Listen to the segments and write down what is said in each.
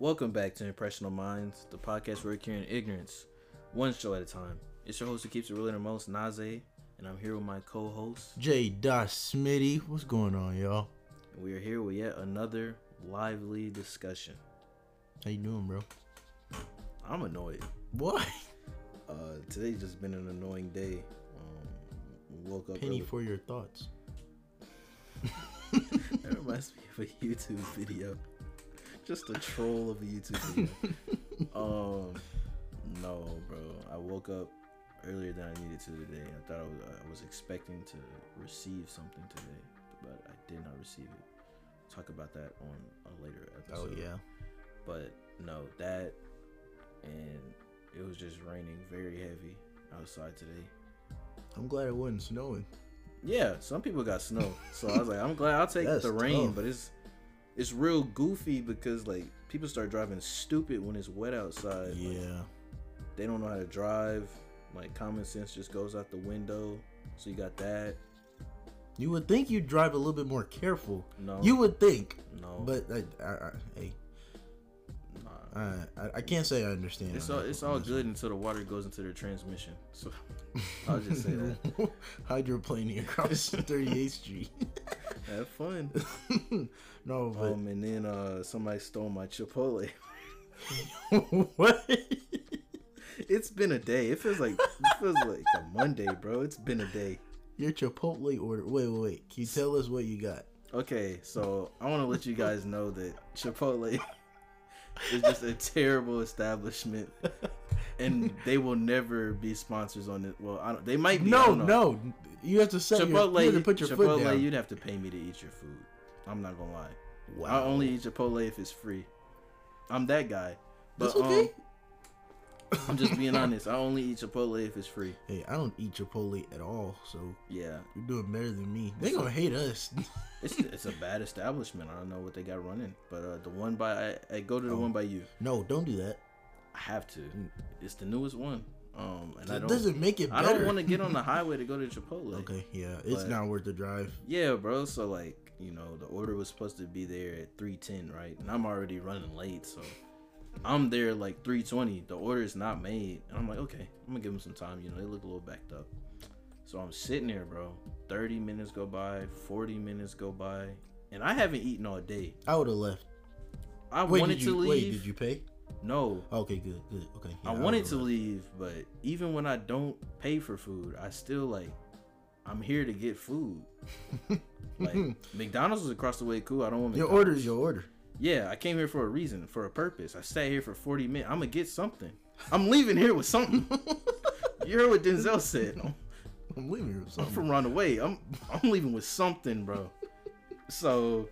Welcome back to Impressional Minds, the podcast where we're curing ignorance, one show at a time. It's your host who keeps it real and the most, Naze, and I'm here with my co-host. J. Dot Smitty, what's going on, y'all? And we are here with yet another lively discussion. How you doing, bro? I'm annoyed. Why? Uh, today's just been an annoying day. Um, woke up. Penny early. for your thoughts. that reminds me of a YouTube video. Just a troll of a YouTube video. um, no, bro. I woke up earlier than I needed to today. I thought I was, I was expecting to receive something today, but I did not receive it. Talk about that on a later episode. Oh episode. yeah. But no, that and it was just raining very heavy outside today. I'm glad it wasn't snowing. Yeah, some people got snow, so I was like, I'm glad I'll take That's the rain, tough. but it's it's real goofy because like people start driving stupid when it's wet outside. Like, Yeah. they don't know how to drive. Like common sense just goes out the window. So you got that. You would think you'd drive a little bit more careful. No, You would think, no, but I, I, I, hey. I, I, can't say I understand. It's all it's all good until the water goes into the transmission. So I'll just say that. Hydroplaning across 38th Street. Have fun. no, but Um, and then uh somebody stole my Chipotle. what? It's been a day. It feels like it feels like a Monday, bro. It's been a day. Your Chipotle order. Wait, wait, wait. Can you tell us what you got? Okay, so I want to let you guys know that Chipotle is just a terrible establishment, and they will never be sponsors on it. Well, I don't, they might be. No, no. You have to set your, Chipotle. you have to put your Chipotle, foot down. you'd have to pay me to eat your food. I'm not gonna lie. wow. I only eat Chipotle if it's free. I'm that guy. But That's okay. um, I'm just being honest. I only eat Chipotle if it's free. Hey, I don't eat Chipotle at all, so Yeah, you're doing better than me. They gonna hate us. it's it's a bad establishment. I don't know what they got running, but uh, the one by I, I go to the Oh. one by you. no, don't do that. I have to. It's the newest one. Um, and I It don't. doesn't make it I don't want to get on the highway to go to Chipotle. Okay, yeah, it's But- not worth the drive. Yeah, bro. So like, you know, the order was supposed to be there at three ten, right? And I'm already running late, so I'm there like three twenty. The order is not made, and I'm like, okay, I'm gonna give them some time. You know, they look a little backed up. So I'm sitting there, bro. Thirty minutes go by, forty minutes go by, and I haven't eaten all day. I would have left. I Wait, wanted you, to leave. Wait, did you pay? No, Okay, good, good. Okay. yeah, I would've wanted to left. leave, but even when I don't pay for food, I still like I'm here to get food. Like McDonald's is across the way, cool. I don't want Your order is your order. Yeah, I came here for a reason, for a purpose. I sat here for 40 minutes. I'm gonna get something. I'm leaving here with something. you heard what Denzel said. I'm, I'm leaving here with something. I'm from Runaway. I'm I'm leaving with something, bro. So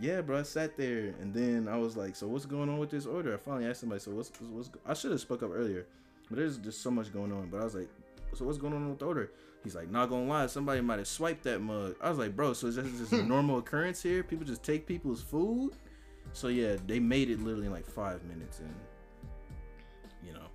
yeah, bro, I sat there and then I was like, so what's going on with this order? I finally asked somebody, so what's what's I should have spoke up earlier, but there's just so much going on. But I was like, so what's going on with the order? He's like, not gonna lie, somebody might have swiped that mug. I was like, bro, so is this just a normal occurrence here? People just take people's food? So yeah, they made it literally in like five minutes and you know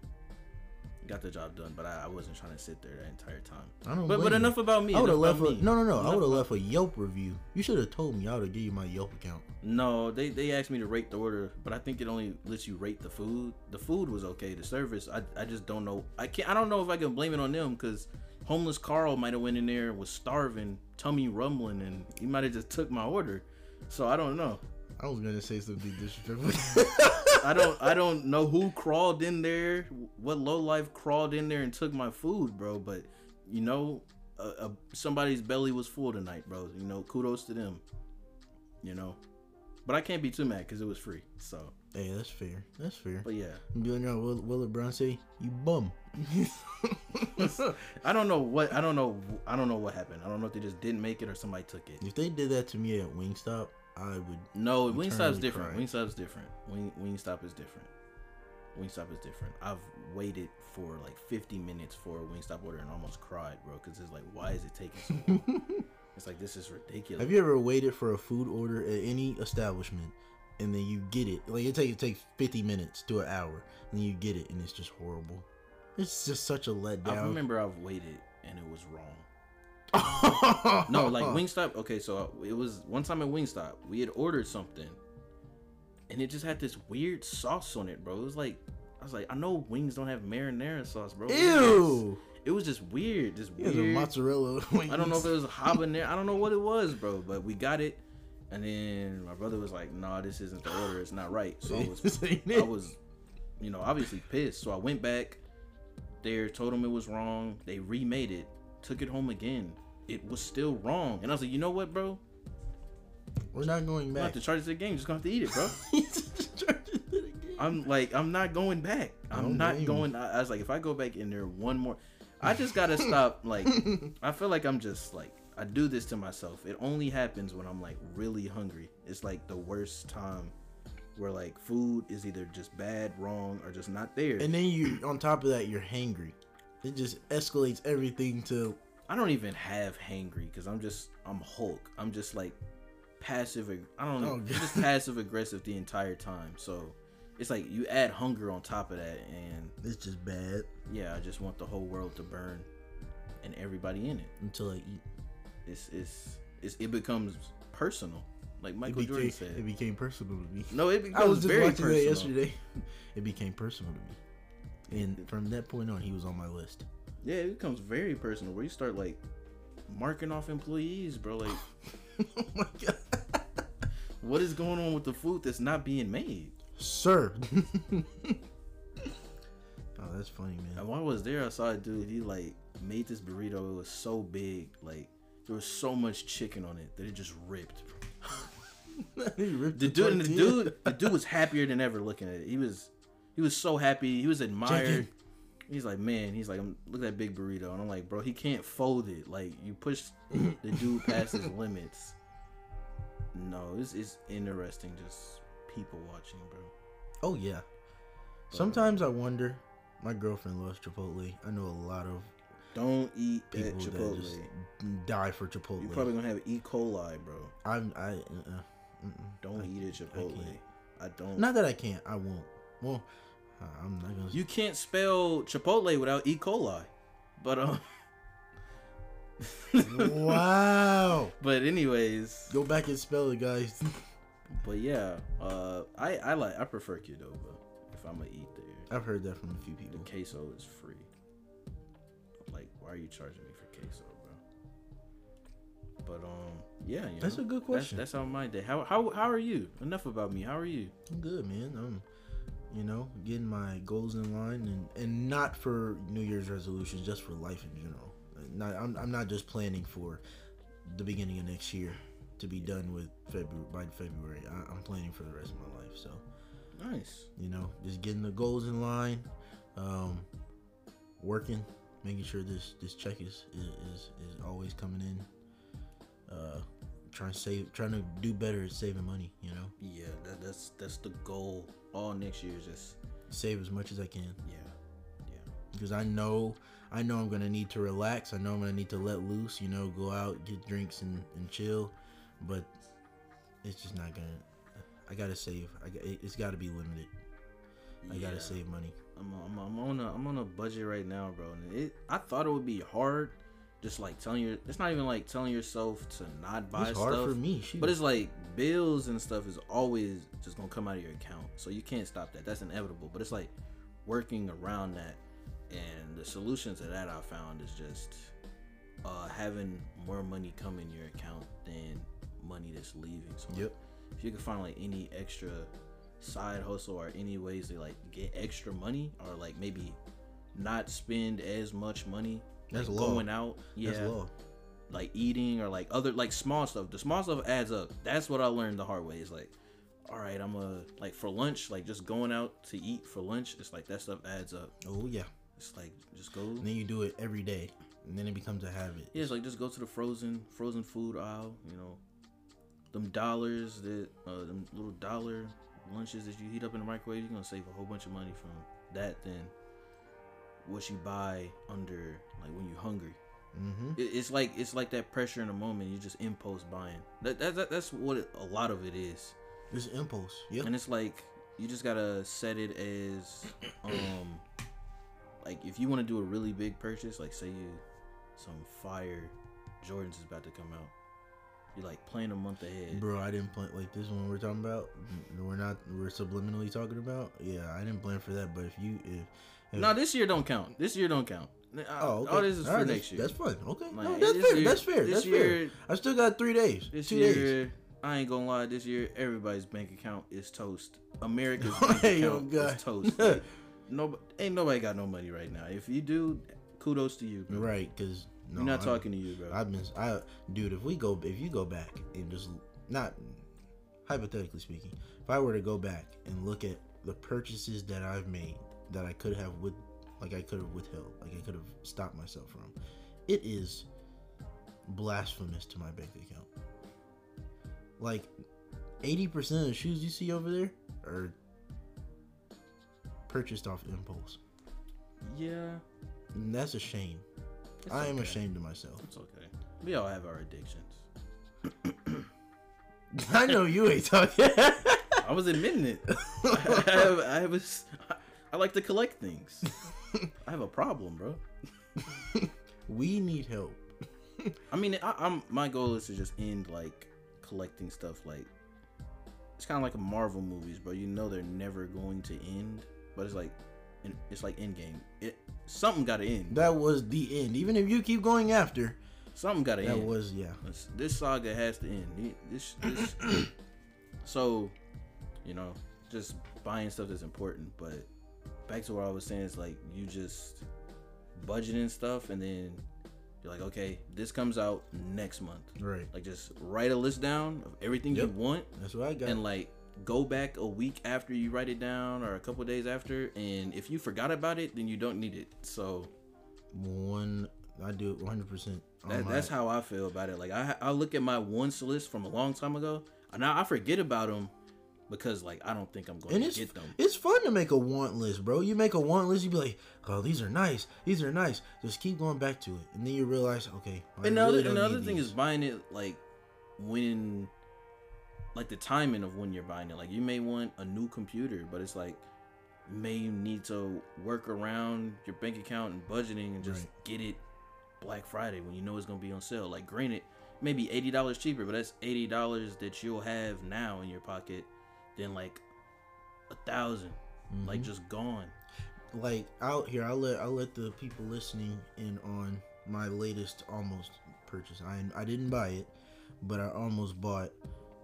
got the job done. But I, I wasn't trying to sit there that entire time. I don't. But but enough about me. I would have left a me. no, no, no. I would have left a Yelp review. You should have told me. I would have give you my Yelp account. No, they they asked me to rate the order, but I think it only lets you rate the food. The food was okay. The service, I, I just don't know. I can't. I don't know if I can blame it on them because homeless Carl might have went in there and was starving, tummy rumbling, and he might have just took my order. So I don't know. I was gonna say something disrespectful. I don't I don't know who crawled in there, what low life crawled in there and took my food, bro. But you know, somebody's belly was full tonight, bro. You know, kudos to them. You know, but I can't be too mad because it was free. So, hey, that's fair. That's fair. but yeah, Be like, no, Will, Will Brown say you bum. I don't know what I don't know I don't know what happened. I don't know if they just didn't make it or somebody took it. if they did that to me at Wingstop, I would. No, Wingstop's different. cry. Wingstop's different. Wing Wingstop is different. Wingstop is different. I've waited for like 50 minutes for a Wingstop order and almost cried, bro. Because it's like, why is it taking so long? it's like this is ridiculous. Have you ever waited for a food order at any establishment and then you get it? Like it takes it takes fifty minutes to an hour, and then you get it, and it's just horrible. It's just such a letdown. I remember I've waited and it was wrong. No, like Wingstop. Okay, so it was one time at Wingstop. We had ordered something, and it just had this weird sauce on it, bro. It was like I was like, I know wings don't have marinara sauce, bro. It was just- Ew. It was just weird, just weird. Yeah, weird. mozzarella. I don't know if it was habanero. I don't know what it was, bro. But we got it, and then my brother was like, "Nah, this isn't the order. It's not right." So I was, I it. was, you know, obviously pissed. So I went back there, told them it was wrong. They remade it, took it home again. It was still wrong, and I was like, "You know what, bro? We're not going I'm back. to charge it again. Just gonna have to eat it, bro." I'm like, I'm not going back. I'm don't not going. I, I was like, if I go back in there one more, I just gotta stop. Like, I feel like I'm just like I do this to myself. It only happens when I'm like really hungry. It's like the worst time where like food is either just bad, wrong, or just not there. And then you, on top of that, you're hangry. It just escalates everything to I don't even have hangry because I'm just I'm Hulk. I'm just like passive. I don't know. Oh, just passive aggressive the entire time. So it's like you add hunger on top of that, and it's just bad yeah, I just want the whole world to burn and everybody in it. until I eat. It's it's, it's it becomes personal, like Michael it Jordan became, said. it became personal to me. no, it I was just very watching personal. that yesterday. It became personal to me, and from that point on, he was on my list. Yeah, it becomes very personal where you start like marking off employees, bro. Like, oh my god, what is going on with the food that's not being made? sir! oh, that's funny, man. And while I was there, I saw a dude. He like made this burrito. It was so big, like there was so much chicken on it that it just ripped. He ripped The dude, and the dude, the dude was happier than ever looking at it. He was, he was so happy. He was admired. Chicken. He's like, man, he's like, look at that big burrito, and I'm like, bro, he can't fold it. Like you push the dude past his limits. No, it's it's interesting just people watching, bro. Oh yeah. Sometimes I wonder. My girlfriend loves Chipotle. I know a lot of Don't eat people at that Chipotle. just die for Chipotle. You're probably gonna have E. coli, bro. I'm I. Uh, mm-mm. Don't I- eat at Chipotle. can't. I, don't. Not that I can't. I won't. Well, uh, I'm not gonna. You can't spell Chipotle without E. coli. But um. wow. but anyways, Go back and spell it, guys. but yeah, uh, I I like I prefer Qdoba if I'm gonna eat there. I've heard that from a few people. The queso is free. Like, why are you charging me for queso, bro? But um, yeah, you That's know, a good That's, question. that's how my day. How how how are you? Enough about me. How are you? I'm good, man. I'm, you know, getting my goals in line, and and not for New Year's resolutions, just for life in general. Not, I'm, I'm not just planning for the beginning of next year to be done with February by February. I, I'm planning for the rest of my life. So, Nice. you know, just getting the goals in line, um, working, making sure this this check is is is, is always coming in. Uh, trying to save, trying to do better at saving money. You know, Yeah, that, that's that's the goal. All next year is just save as much as I can. yeah, yeah. because I know I know I'm gonna need to relax. I know I'm gonna need to let loose. You know, go out, get drinks, and, and chill. But it's just not gonna. I gotta save. I it's got to be limited. I gotta save money. I'm, I'm, I'm on a I'm on a budget right now, bro. And it I thought it would be hard, just like telling your. It's not even like telling yourself to not buy It's hard stuff. for me. Shoot. But it's like bills and stuff is always just gonna come out of your account, so you can't stop that. That's inevitable. But it's like working around that, and the solution to that I found is just uh, having more money come in your account than money that's leaving. So like, Yep. if you can find like any extra side hustle or any ways to like get extra money or like maybe not spend as much money That's like, law. going out yeah That's law. like eating or like other like small stuff. The small stuff adds up. That's what I learned the hard way. Is like, all right, I'm a like for lunch, like just going out to eat for lunch. It's like that stuff adds up. Oh yeah. It's like just go. And then you do it every day, and then it becomes a habit. Yeah, it's like just go to the frozen frozen food aisle. You know, them dollars that uh, them little dollar lunches that you heat up in the microwave. You're gonna save a whole bunch of money from that than what you buy under like when you're hungry. Mm-hmm. It, it's like it's like that pressure in the moment. You just impulse buying. That, that, that that's what it, a lot of it is. It's impulse. Yep. And it's like you just gotta set it as um like if you want to do a really big purchase, like say you some fire Jordans is about to come out. You're like playing a month ahead. Bro, I didn't plan like this one we're talking about. We're not we're subliminally talking about. Yeah, I didn't plan for that. But if you if, No, this year don't count. This year don't count. oh okay. All this is All for right, next year. That's fine. Okay, Like, no, that's fair. year- that's fair. That's year, fair. I still got three days. this two year, days. I ain't gonna lie. This year, everybody's bank account is toast. America's bank Hey, oh, account God. is toast. Like, no, ain't nobody got no money right now. If you do, kudos to you, bro. Right, because no, We're not I'm- talking to you, bro. I've been, I, dude. If we go, if you go back and just not hypothetically speaking, if I were to go back and look at the purchases that I've made that I could have with, like I could have withheld, like I could have stopped myself from, it is blasphemous to my bank account. Like eighty percent of the shoes you see over there are purchased off impulse, yeah, and that's a shame. it's I am okay. ashamed of myself. It's okay. We all have our addictions. I know you ain't talking. I was admitting it. I I have a s I like to collect things. I have a problem, bro. we need help. I mean, I, I'm my goal is to just end like collecting stuff. Like it's kind of like a Marvel movies, bro. You know they're never going to end, but it's like it's like Endgame. It something got to end. That was the end. Even if you keep going after, Something got to end. that was yeah. This, this saga has to end. This, this. so, you know, just buying stuff is important. But back to what I was saying is like you just budgeting stuff, and then you're like, okay, this comes out next month. Right. Like just write a list down of everything Yep. you want, That's what I got. and like go back a week after you write it down, or a couple days after. And if you forgot about it, then you don't need it. So One, I do it 100. percent That, that's how I feel about it. Like I, I look at my once list from a long time ago, and now I forget about them because like I don't think I'm going And to get them. it's fun to make a want list, bro. You make a want list, you be like, oh, these are nice, these are nice. Just keep going back to it, and then you realize, okay. I And really other, don't and the other need thing these. is buying it like when, like the timing of when you're buying it. Like you may want a new computer, but it's like may you may need to work around your bank account and budgeting and just Right. get it Black Friday when you know it's gonna be on sale. Like granted, maybe eighty dollars cheaper, but that's eighty dollars that you'll have now in your pocket than like a 1000 like Mhm. just gone. like out here i'll let i'll let the people listening in on my latest almost purchase i i didn't buy it but i almost bought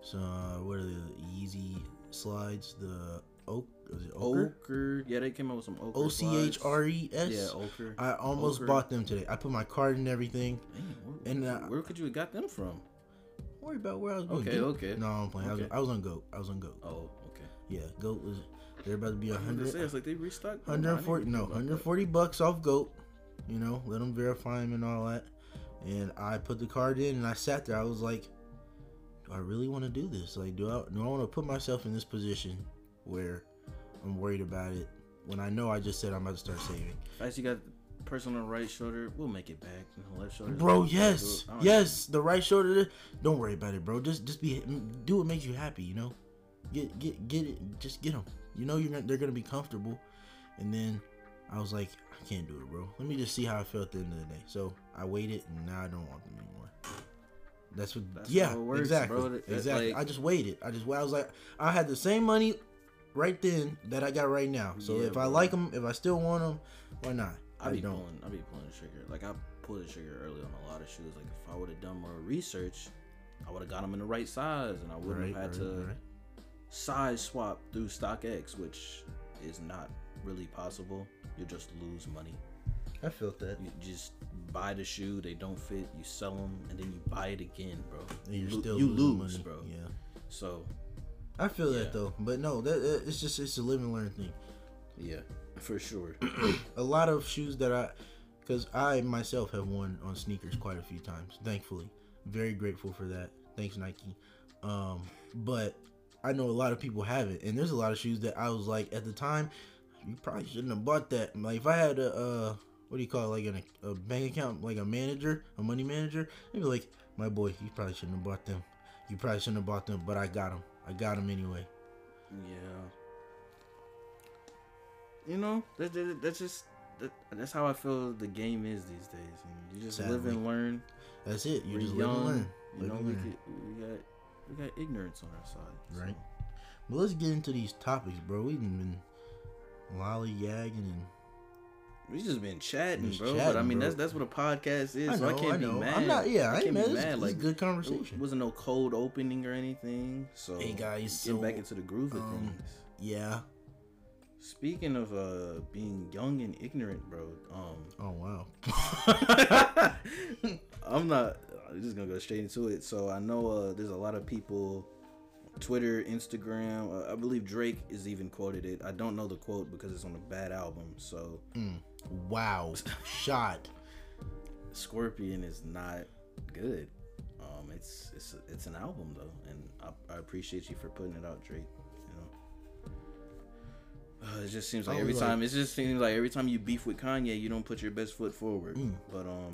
some uh, what are the Yeezy slides the oak is it ochre Ochre, yeah, they came out with some ochre. o c h r e s Yeah, ochre. i almost Ochre. bought them today i put my card and everything Damn, where, and, uh, where could you have got them from? Don't worry about where i was going Okay, okay. no i'm playing I, was, I was on goat i was on goat Oh, okay. yeah goat was they're about to be a I hundred say, it's like they restocked. 140 no know about that. 140 bucks off goat you know let them verify him and all that and i put the card in and i sat there i was like do i really want to do this like do i do i want to put myself in this position where i'm worried about it when i know i just said i'm about to start saving As you got the person on the right shoulder, we'll make it back. And the left shoulder. bro yes I don't- yes the right shoulder don't worry about it bro. Just just be do what makes you happy you know? Get get get it just get them you know you're gonna, they're gonna be comfortable. And then i was like i can't do it bro. Let me just see how i feel at the end of the day. So i waited and now i don't want them anymore. That's what That's yeah works, exactly bro. Exactly. like- i just waited. I just i was like i had the same money right then that i got right now. So Yeah, if i like them if i still want them why not I i be don't pulling. I be pulling the trigger. Like I pulled the trigger early on a lot of shoes. Like if I would have done more research, I would have got them in the right size, and I wouldn't right, have had right, to right. size swap through StockX, which is not really possible. You just lose money. i felt that You just buy the shoe, they don't fit, you sell them, and then you buy it again, bro. and you're Lo- still you lose, money. bro. yeah So I feel Yeah. that though, but no, that, that it's just it's a live and learn thing. yeah, for sure. A lot of shoes that I, because I myself have worn on sneakers quite a few times. Thankfully, very grateful for that. Thanks Nike. Um, but I know a lot of people haven't, and there's a lot of shoes that I was like at the time, you probably shouldn't have bought that. Like if I had a what do you call it, like an, a bank account, like a manager, a money manager, they'd be like, my boy, you probably shouldn't have bought them. You probably shouldn't have bought them, but I got them. I got them anyway. Yeah. You know, that, that, that's just that, that's how I feel the game is these days. And you just live Sadly. and learn. That's it. You We're just live and young. learn. You Live know, we, could, we got we got ignorance on our side. so- Right. But let's get into these topics, bro. We've been lollygagging and We just been chatting, Just bro. but I mean, bro. that's that's what a podcast is. I so I can't I be mad. I'm not. Yeah, I, ain't can't mad. be It's, mad. it's Like good it conversation. wasn't no cold opening or anything. So Hey, guys, getting so, back into the groove of um, things. yeah. Speaking of uh being young and ignorant, bro. Um, Oh wow. I'm not. I'm just gonna go straight into it. So I know uh, there's a lot of people, Twitter, Instagram. Uh, I believe Drake is even quoted it. I don't know the quote because it's on a bad album. So Mm. Wow. Shot. Scorpion is not good. Um, it's it's it's an album though, and I, I appreciate you for putting it out, Drake. Uh, it just seems like every like- time it just seems like every time you beef with Kanye, you don't put your best foot forward. Mm. But um,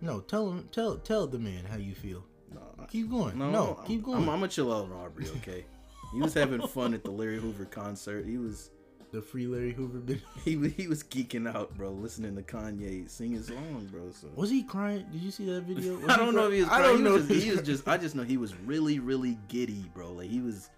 No, tell him. Tell tell the man how you feel. no, Keep going. no, No, I'm, keep going. I'm, I'm gonna chill out on Aubrey, okay? he was having fun at the Larry Hoover concert. He was the free Larry Hoover bit. he he was geeking out, bro, listening to Kanye sing his song, bro. So Was he crying? Did you see that video? Was I don't know if he was. crying? I don't know. Was, just, he was just. I just know he was really, really giddy, bro. Like he was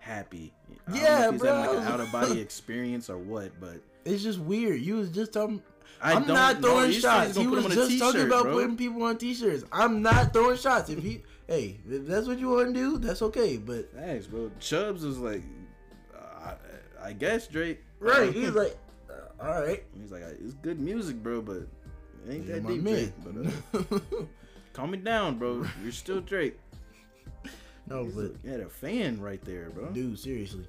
happy. I don't know Yeah, he's having like an bro. out of body experience or what, but It's just weird. You was just talking. I I'm don't throwing shots. He was him on a just talking about bro. putting people on t-shirts. I'm not throwing shots. If he, hey, if that's what you want to do, that's okay. But Thanks, bro. Chubbs was like, uh, I, I guess Drake. right, he's like, uh, all right, he's like, it's good music, bro, but it ain't you're that deep. Drake. But uh, calm it down, bro. You're still Drake. No, He's but had a fan right there, bro. dude, seriously,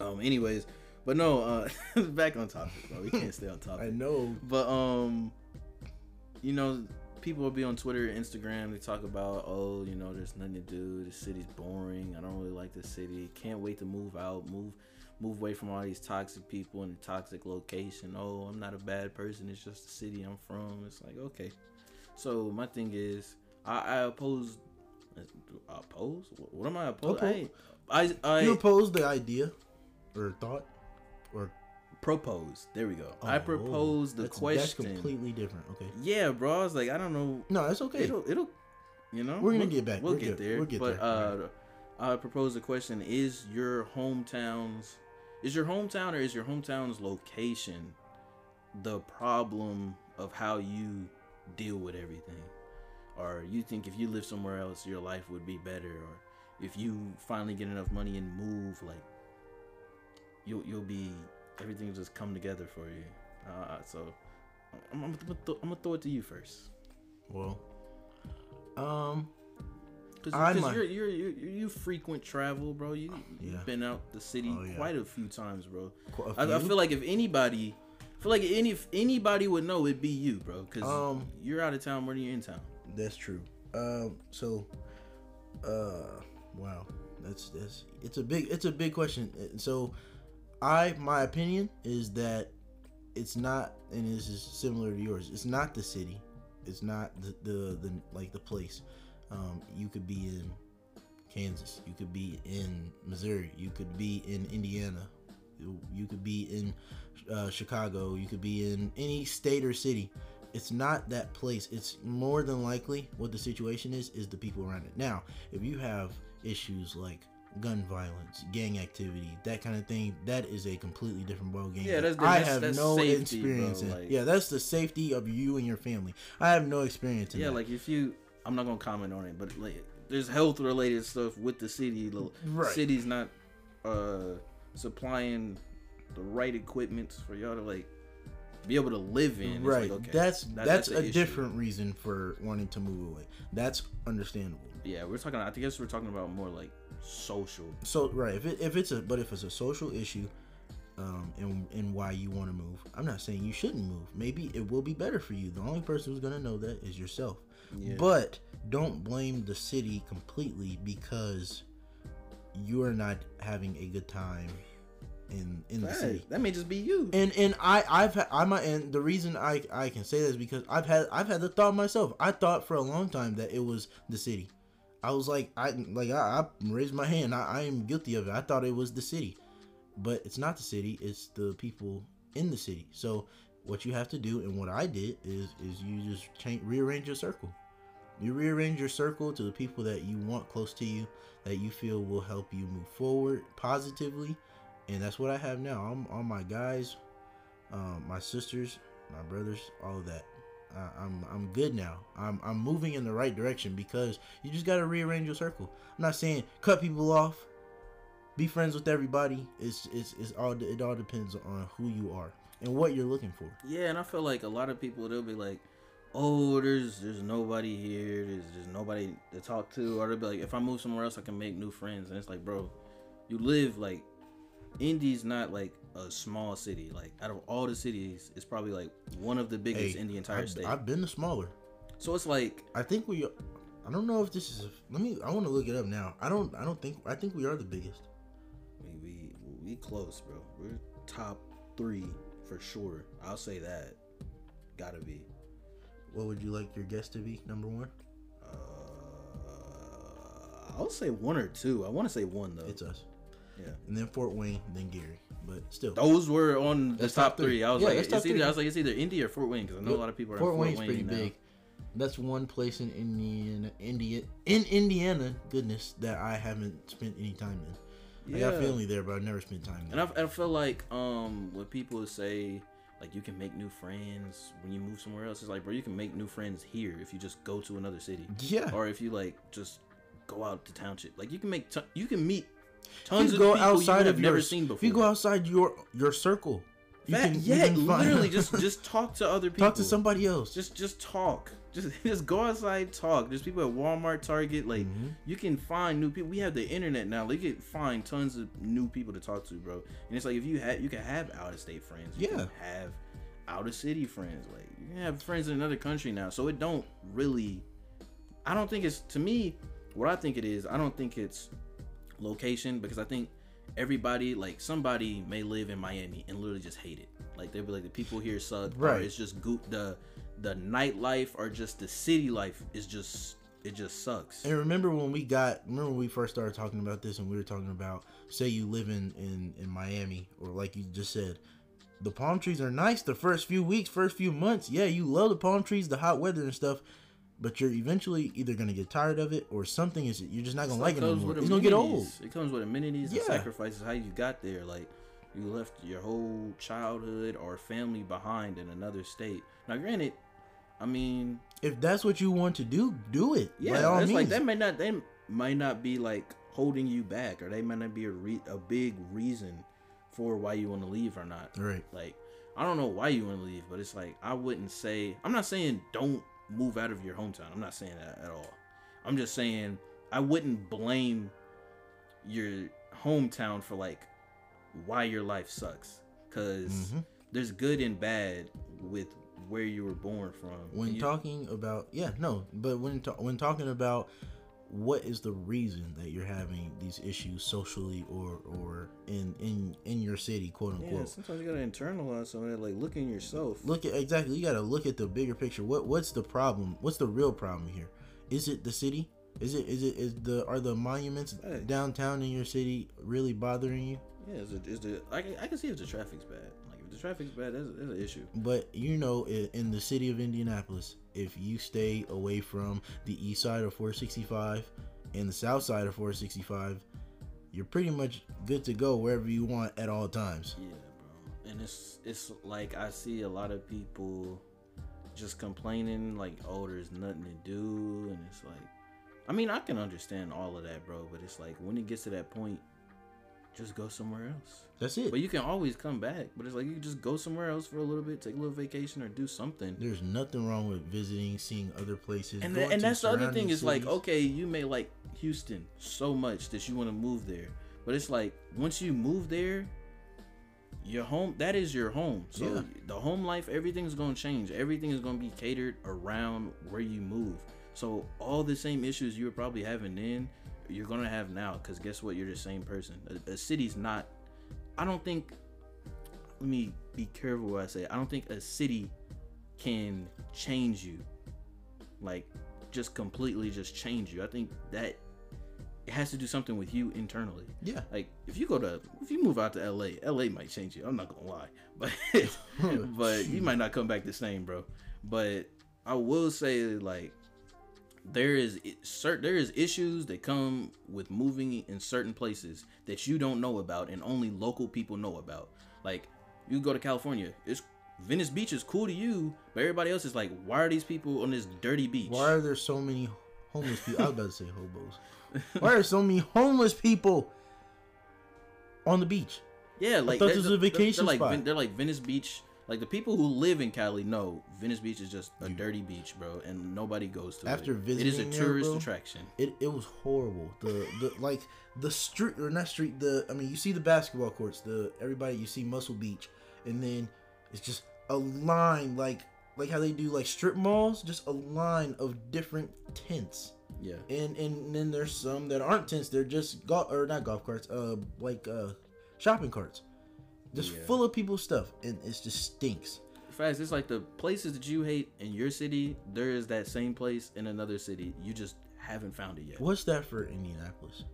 Um. Anyways, but no. Uh, back on topic, bro. We can't stay on topic. I know. But um, you know, people will be on Twitter, Instagram. They talk about, oh, you know, there's nothing to do. The city's boring. I don't really like the city. Can't wait to move out. Move, move away from all these toxic people and toxic location. Oh, I'm not a bad person. It's just the city I'm from. It's like okay. So my thing is, I, I oppose. Oppose? What, am I opposed? Oppose? I I, you I opposed the idea or thought or propose. There we go. I Oh, propose the that's, question. That's completely different. Okay, Yeah, bro. I was like, I don't know. no, it's okay. It'll, it'll, you know. We're gonna we'll- get back. We'll get good. there. We'll get but there. uh, I propose the question: Is your hometown's, is your hometown or is your hometown's location, the problem of how you deal with everything, or you think if you live somewhere else, your life would be better, or if you finally get enough money and move, like, you'll you'll be everything will just come together for you. Uh, so. I'm, I'm, gonna th- I'm gonna throw it to you first. well, um, Cause, I 'cause might- you're, you're, you you frequent travel, bro. You Yeah. you've been out the city Oh, yeah. quite a few times, bro. qu- I, I feel like if anybody, I feel like any if anybody would know, it'd be you, bro. Cause Um, you're out of town more than you're in town. That's true. Um. So, uh, wow. That's that's it's a big it's a big question. So, I my opinion is that it's not, and this is similar to yours. It's not the city. It's not the the, the like the place. Um, you could be in Kansas. You could be in Missouri. You could be in Indiana. You, you could be in uh, Chicago. You could be in any state or city it's not that place. It's more than likely what the situation is is the people around it. Now, if you have issues like gun violence, gang activity, that kind of thing, that is a completely different ballgame. Yeah, that that's- I that's- have that's no safety, experience bro, in. like- yeah, that's the safety of you and your family. I have no experience in Yeah, that. like if you, I'm not gonna comment on it, but like there's health related stuff with the city. The Right. city's not uh supplying the right equipment for y'all to like be able to live in. It's right. like, okay, that's that- that's, an a issue. different reason for wanting to move away. That's understandable. Yeah, we're talking. I guess we're talking about more like social. So right, if it, if it's a but if it's a social issue, um, and and why you want to move, I'm not saying you shouldn't move. Maybe it will be better for you. The only person who's gonna know that is yourself. Yeah. But don't blame the city completely because you are not having a good time in in the city. that may just be you. And and I I've had I might and the reason I I can say that is because I've had I've had the thought myself. I thought for a long time that it was the city. I was like I like I, I raised my hand. I, I am guilty of it. I thought it was the city, but it's not the city. It's the people in the city. So what you have to do and what I did is is you just change rearrange your circle. You rearrange your circle to the people that you want close to you, that you feel will help you move forward positively, and that's what I have now. I'm all my guys, um, my sisters, my brothers, all of that. Uh, I'm I'm good now. I'm I'm moving in the right direction because you just gotta rearrange your circle. I'm not saying cut people off, be friends with everybody. It's it's it's all it all depends on who you are and what you're looking for. Yeah, and I feel like a lot of people they'll be like, "Oh, there's there's nobody here. There's there's nobody to talk to," or they'll be like, "If I move somewhere else, I can make new friends." And it's like, bro, you live like Indy's not like a small city. Like out of all the cities, it's probably like one of the biggest Hey, in the entire I've, state. I've been to smaller. so it's like, I think we. I don't know if this is. Let me. I want to look it up now. I don't. I don't think. I think we are the biggest. we we we close, bro. We're top three for sure. I'll say that. Gotta be. What would you like your guest to be? Number one. Uh, I'll say one or two. I want to say one though. It's us. Yeah. And then Fort Wayne. Then Gary. But still. Those were on the top top three. three. I was Yeah, like, that's it's either three. I was like, it's either Indy or Fort Wayne because I know a lot of people are Fort in Fort Wayne's Wayne pretty now. big. That's one place in Indiana, India, in Indiana. Goodness, that I haven't spent any time in. I got family there, but I've never spent time and. I, I feel like um when people say like you can make new friends when you move somewhere else, it's like bro, you can make new friends here if you just go to another city, yeah, or if you like just go out to township. Like you can make ton- you can meet if tons you of go people outside you have of never your, seen before. If you go outside your your circle, you Fact- can, you yeah, can literally just just talk to other people. talk to somebody else. Just just talk. Just just go outside, talk. There's people at Walmart, Target. Like Mhm. you can find new people. We have the internet now. Like, you can find tons of new people to talk to, bro. And it's like if you have, you can have out of state friends. You Yeah. Can have out of city friends. Like you can have friends in another country now. So it don't really. I don't think it's to me. What I think it is. I don't think it's location because I think everybody like somebody may live in Miami and literally just hate it. Like they'll be like the people here suck. Or Right. it's just goop the the nightlife or just the city life is just it just sucks. And remember when we got remember when we first started talking about this and we were talking about say you live in in in Miami or like you just said the palm trees are nice the first few weeks first few months yeah you love the palm trees the hot weather and stuff but you're eventually either gonna get tired of it or something is you're just not gonna like it anymore it's gonna get old. It comes with amenities and Yeah. sacrifices how you got there. Like you left your whole childhood or family behind in another state. Now, granted, I mean, if that's what you want to do do it yeah, it's like that may not they might not be like holding you back, or they might not be a re- a big reason for why you want to leave or not. right Like, I don't know why you want to leave, but it's like I wouldn't say. I'm not saying don't move out of your hometown. I'm not saying that at all. I'm just saying I wouldn't blame your hometown for like why your life sucks, because Mhm. there's good and bad with where you were born from. when you- talking about yeah no but when ta- when talking about what is the reason that you're having these issues socially or or in in in your city quote unquote yeah, sometimes you gotta internalize some of that. Like look in yourself. look at exactly you got to look at the bigger picture what what's the problem what's the real problem here is it the city is it is it is the are the monuments downtown in your city really bothering you Yeah, is it is the I I can see if the traffic's bad. The traffic's bad, that's, that's an issue. But you know, in the city of Indianapolis, if you stay away from the east side of 465 and the south side of 465, you're pretty much good to go wherever you want at all times. Yeah, bro. And it's it's like I see a lot of people just complaining like, oh, there's nothing to do, and it's like, I mean, I can understand all of that, bro. But it's like when it gets to that point, just go somewhere else. That's it. But you can always come back. But it's like you can just go somewhere else for a little bit, take a little vacation, or do something. There's nothing wrong with visiting, seeing other places. And going and that's the other thing is like, okay, you may like Houston so much that you want to move there, but it's like once you move there, your home that is your home. So Yeah. the home life, everything's gonna change. Everything is gonna be catered around where you move. So all the same issues you were probably having then, you're gonna have now. Cause guess what? You're the same person. A, a city's not. I don't think. Let me be careful what I say. I don't think a city can change you like just completely just change you. I think that it has to do something with you internally. yeah, Like if you go to if you move out to LA, LA might change you. I'm not gonna lie, but but you might not come back the same, bro. But I will say like there is certain there is issues that come with moving in certain places that you don't know about and only local people know about. Like you go to California, it's Venice Beach is cool to you, but everybody else is like, why are these people on this dirty beach? Why are there so many homeless people? I was about to say hobos. Why are so many homeless people on the beach? Yeah, like thought they're- this was a they're- vacation they're, like spot. Ven- they're like Venice Beach. Like the people who live in Cali know Venice Beach is just a dirty beach, bro, and nobody goes to After it. it is a visiting there, tourist bro, attraction. It it was horrible. The the like the street or not street. The I mean, you see the basketball courts. The everybody you see Muscle Beach, and then it's just a line like like how they do like strip malls. Just a line of different tents. Yeah, and and then there's some that aren't tents. They're just golf or not golf carts. Uh, like uh, shopping carts, just Yeah. full of people's stuff, and it just stinks. facts. It's like the places that you hate in your city. There is that same place in another city. You just haven't found it yet. What's that for Indianapolis?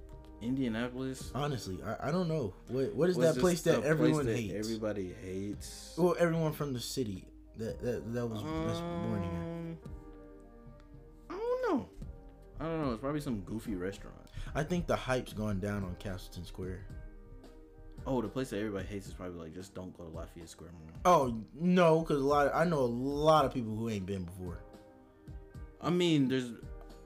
Indianapolis. Honestly, I, I don't know. What what is was that place that a place everyone that hates? Everybody hates. Well, everyone from the city that that, that was that's born here. Um, I don't know. I don't know. It's probably some goofy restaurant. I think the hype's gone down on Castleton Square. Oh, the place that everybody hates is probably like just don't go to Lafayette Square more. Oh no, because a lot. Of, I know a lot of people who ain't been before. I mean, there's,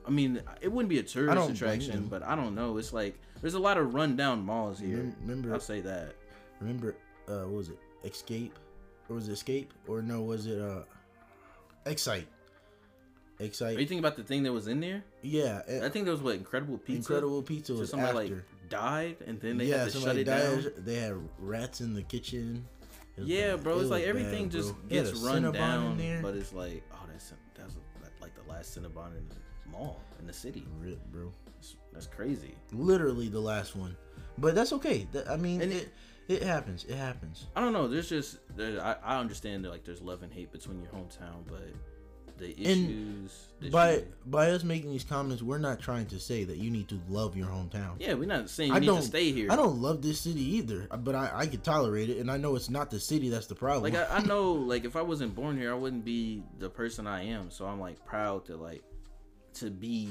I mean, it wouldn't be a tourist attraction, but I don't know. It's like there's a lot of rundown malls here. Remember, I'll say that. remember, uh, what was it? Escape, or was it Escape, or no? Was it uh, Excite? Are you Excite. thinking about the thing that was in there? Yeah, I eh, think there was what Incredible Pizza. Incredible Pizza So was somebody after. like died, and then they yeah, had to shut it died. down. They had rats in the kitchen. Yeah, bad. bro. It It's like everything bad, just. Gets run Cinnabon down, in there. but it's like, oh, that's that's like the last Cinnabon in the mall in the city. Rip, bro. That's, that's crazy. Literally the last one, but that's okay. That- I mean, And it it happens. It happens. I don't know. There's just there. I, I understand that like there's love and hate between your hometown, but the issues. that by by us making these comments, we're not trying to say that you need to love your hometown. yeah, we're not saying you I need don't to stay here. I don't love this city either, but I, I could tolerate it, and I know it's not the city that's the problem. like I, I know like if I wasn't born here, I wouldn't be the person I am. So I'm like proud to like to be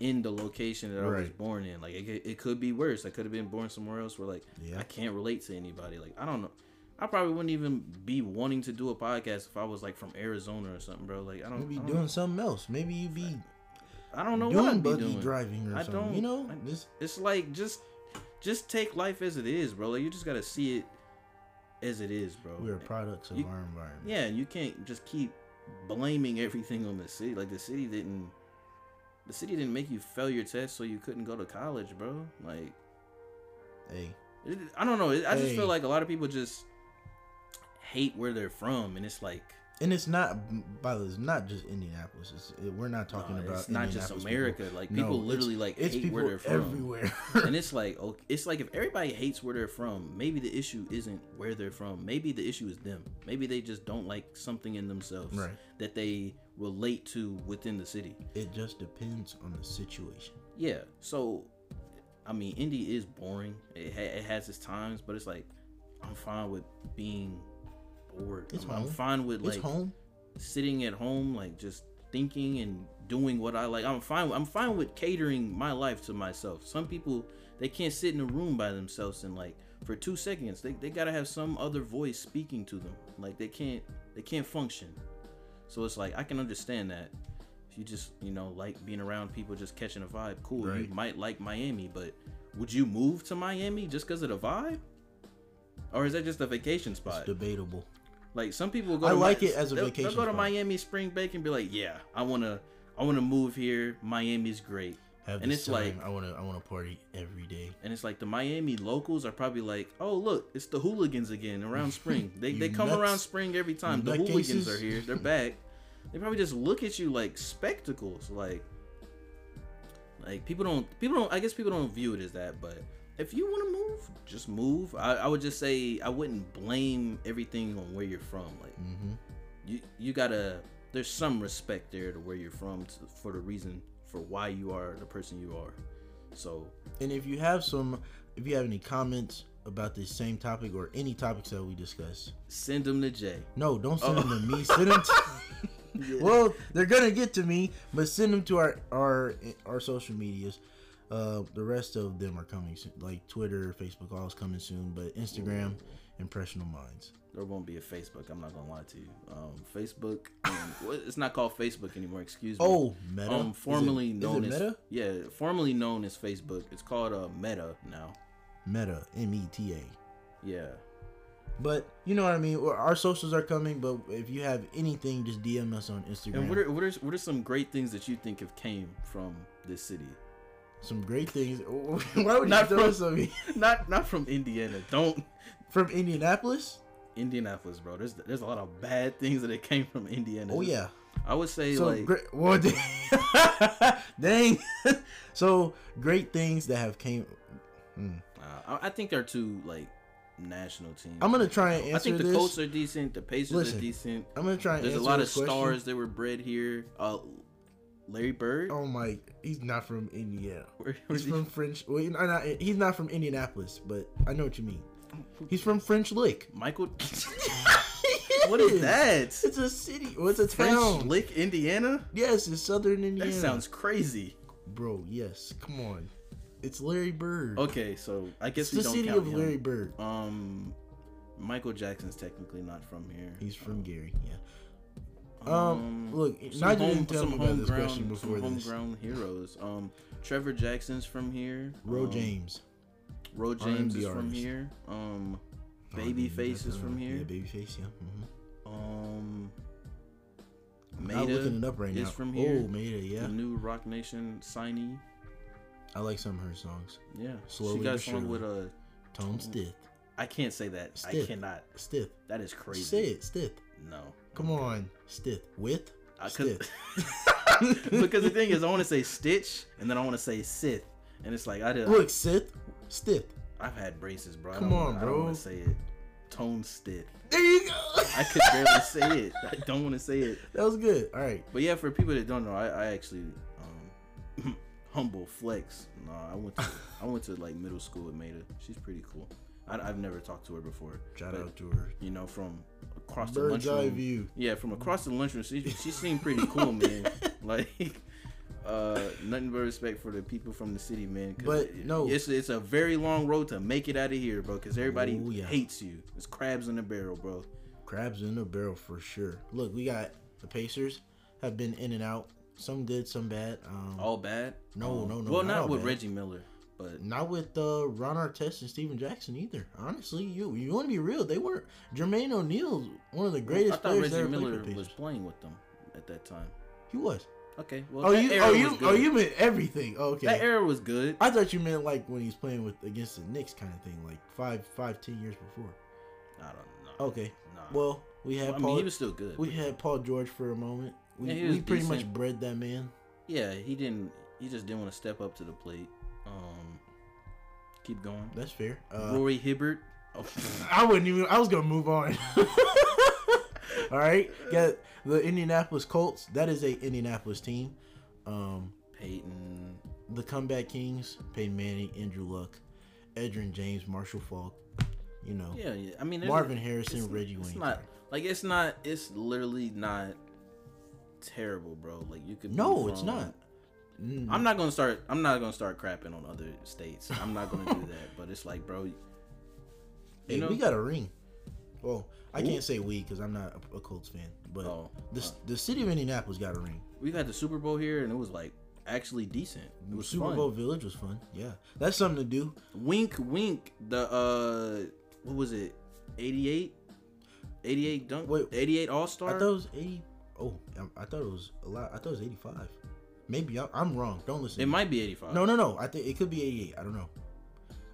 in the location that I was born in. Like it, it could be worse. I could have been born somewhere else where like Yeah. I can't relate to anybody. Like I don't know. I probably wouldn't even be wanting to do a podcast if I was like from Arizona or something, bro. Like I don't. Maybe I don't, doing something else. Maybe you be I don't know doing what I'd be buggy doing. driving or I something. don't. you know, I- just it's like just just take life as it is, bro. Like you just gotta see it as it is, bro. we're products of You- our environment. Yeah, you can't just keep blaming everything on the city. Like the city didn't the city didn't make you fail your test so you couldn't go to college, bro. Like Hey, it, I don't know. I just Hey. feel like a lot of people just hate where they're from, and it's like and it's not. By the way, it's not just Indianapolis. It's, it, we're not talking nah, about. it's not just America. People. Like No, people it's- literally like It's hate people where they're from. everywhere. and it's like okay, it's like if everybody hates where they're from, maybe the issue isn't where they're from. Maybe the issue is them. Maybe they just don't like something in themselves Right. that they relate to within the city. it just depends on the situation. Yeah. So, I mean, Indy is boring. It, ha- it has its times, but it's like I'm fine with being bored. It's I'm, I'm fine with It's like home. sitting at home, like just thinking and doing what I like. I'm fine. I'm fine with catering my life to myself. Some people they can't sit in a room by themselves and like for two seconds they, they gotta have some other voice speaking to them. Like they can't they can't function. So it's like I can understand that. If you just you know like being around people, just catching a vibe, cool. Right. You might like Miami, but would you move to Miami just because of the vibe? Or is that just a vacation It's spot? debatable. Like some people go. I to like Mi- it as a they'll- vacation They'll go to. Miami spring break and be like, "Yeah, I wanna, I wanna move here. Miami's great." Have And it's like- I want to. I want to party every day. And it's like the Miami locals are probably like, "Oh, look, it's the hooligans again around spring. They they come nuts. around spring every time. The hooligans nutcases." are here. They're back. they probably just look at you like spectacles. Like, like people don't people don't. I guess people don't view it as that, but. If you want to move, just move. I, I would just say I wouldn't blame everything on where you're from. Like, hmm you you gotta there's some respect there to where you're from to, for the reason for why you are the person you are so And if you have some, if you have any comments about this same topic or any topics that we discuss, send them to jay no, don't send Oh. them to me. Send them. To, well, they're gonna get to me, but send them to our our our social medias. Uh, the rest of them are coming soon, like Twitter, Facebook, all is coming soon. But Instagram, Impressional Minds. There won't be a Facebook. I'm not gonna lie to you. Um, Facebook. um, it's not called Facebook anymore. Excuse me. Oh, Meta. um, Is it- formerly is known it as Meta. yeah, formerly known as Facebook. It's called uh, Meta now. Meta, M E T A. Yeah. But you know what I mean. Our socials are coming, but if you have anything, just DM us on Instagram. And what are what are what are some great things that you think have came from this city? Some great things. Why would Not you throw from- some Not not from Indiana. Don't from Indianapolis? Indianapolis, bro. There's there's a lot of bad things that it came from Indiana. Oh yeah. I would say So like great. Well, dang. so great things that have came. Hmm. uh, I, I think they're two like national teams. I'm gonna try and answer. I think the this. Colts are decent. The Pacers Listen, are decent. I'm gonna try and There's a lot of question. stars that were bred here. Uh, Larry Bird. Oh my, he's not from Indiana. Where- He's he from French. Well, not, he's not from Indianapolis, but I know what you mean. He's from French Lick. Michael. what is that? It's a city. Well, it's a French town. Lick, Indiana. Yes, it's Southern Indiana. That sounds crazy. bro. Yes, come on. It's Larry Bird. Okay, so I guess it's we the don't city count of him. Larry Bird. Um, Michael Jackson's technically not from here. He's from Gary. Yeah. Um, look, some Nigel didn't tell me about this homegrown- question before some this. homegrown heroes. Um, Trevor Jackson's from here. Ro um, James. Ro James is from here. Um, Babyface is from here. Yeah, Babyface. Yeah. hmm Um, I'm looking it Maeta up right is now. from here. Oh, Maeta. Yeah. the new Roc Nation signee. I like some of her songs. Yeah, Slowly she got song with a. Tone Stith. I can't say that. I cannot. Stith. That is crazy. Say it. Stith. No. Come on. Stith. With? I could, Stith. because the thing is, I want to say Stitch, and then I want to say Sith, and it's like I did. Look, Sith. Stith. I've had braces, bro. Come on, I don't bro. want to say it. Tone Stith. There you go. I could barely say it. I don't want to say it. that was good. All right. But yeah, for people that don't know, I, I actually um, humble flex. No, I went to I went to like middle school with Maeta. She's pretty cool. I, I've never talked to her before. Shout but, out to her. You know, from across the Bird's eye lunchroom. view. Yeah, from across the lunchroom, she, she seemed pretty cool, man. Like, uh, nothing but respect for the people from the city, man. But, it- no. it's it's a very long road to make it out of here, bro. Because everybody Oh, yeah. hates you. It's crabs in the barrel, bro. Crabs in the barrel for sure. Look, we got the Pacers have been in and out. Some good, some bad. Um, All bad? No, Um, no, no, Well, not not, with bad. Reggie Miller, but Not with uh, Ron Artest and Stephen Jackson either. Honestly, you you want to be real? They weren't. Jermaine O'Neal's one of the I greatest thought players Reggie played Miller for was playing with them at that time. He was. Okay, well, Oh you oh you oh you meant everything. Oh, okay. That era was good. I thought you meant like when he's playing with against the Knicks kind of thing, like five five ten years before. I don't know. Okay. Nah. Well, we had I mean, Paul. he was still good. we had Paul George for a moment. We, Yeah, we pretty much bred that man. Yeah, he didn't. He just didn't want to step up to the plate. Um, keep going. That's fair. Uh, Roy Hibbert. Oh, I wouldn't even. I was gonna move on. All right, got the Indianapolis Colts. That is a Indianapolis team. Um, Peyton. the Comeback Kings: Peyton Manning, Andrew Luck, Edgerrin James, Marshall Faulk. You know, Yeah, yeah. I mean, Marvin Harrison, it's- Reggie It's Wayne. not like it's not. It's literally not terrible, bro. Like you could. no, it's not. Mm, I'm not gonna start. I'm not gonna start crapping on other states. I'm not gonna do that. But it's like, bro. Hey, know, we got a ring. Well, I Ooh. can't say we because I'm not a, a Colts fan, but Oh, the uh. the city of Indianapolis got a ring. we had the Super Bowl here, and it was like actually decent. It was Super fun. Bowl Village was fun. Yeah, that's something to do. Wink, wink. The uh, what was it? 88, 88 dunk. Wait. 88 All Star. I thought it was eighty. Oh, I, I thought it was a lot. I thought it was eighty-five. Maybe I'm, I'm wrong. Don't listen. it to me. might be 85. No, no, no. I think it could be 88. I don't know.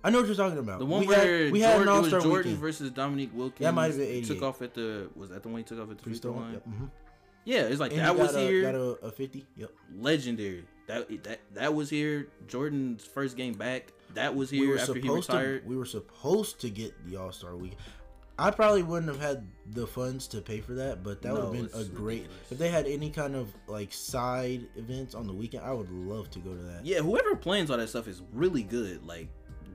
I know what you're talking about. The one we where had, we had an Jordan, it was All-Star Jordan weekend. versus Dominique Wilkins. That might have been He 88. Took off at the was that the one he took off at the free Free throw throw, line? yep, mhm. Yeah, it's like And that was a, here. Got a, a 50. Yep. legendary. That that that was here. Jordan's first game back. That was here were after he retired. to. We were supposed to get the All Star week. I probably wouldn't have had the funds to pay for that, but that would have been a great. ridiculous. If they had any kind of like side events on the weekend, I would love to go to that. yeah, whoever plans all that stuff is really good. Like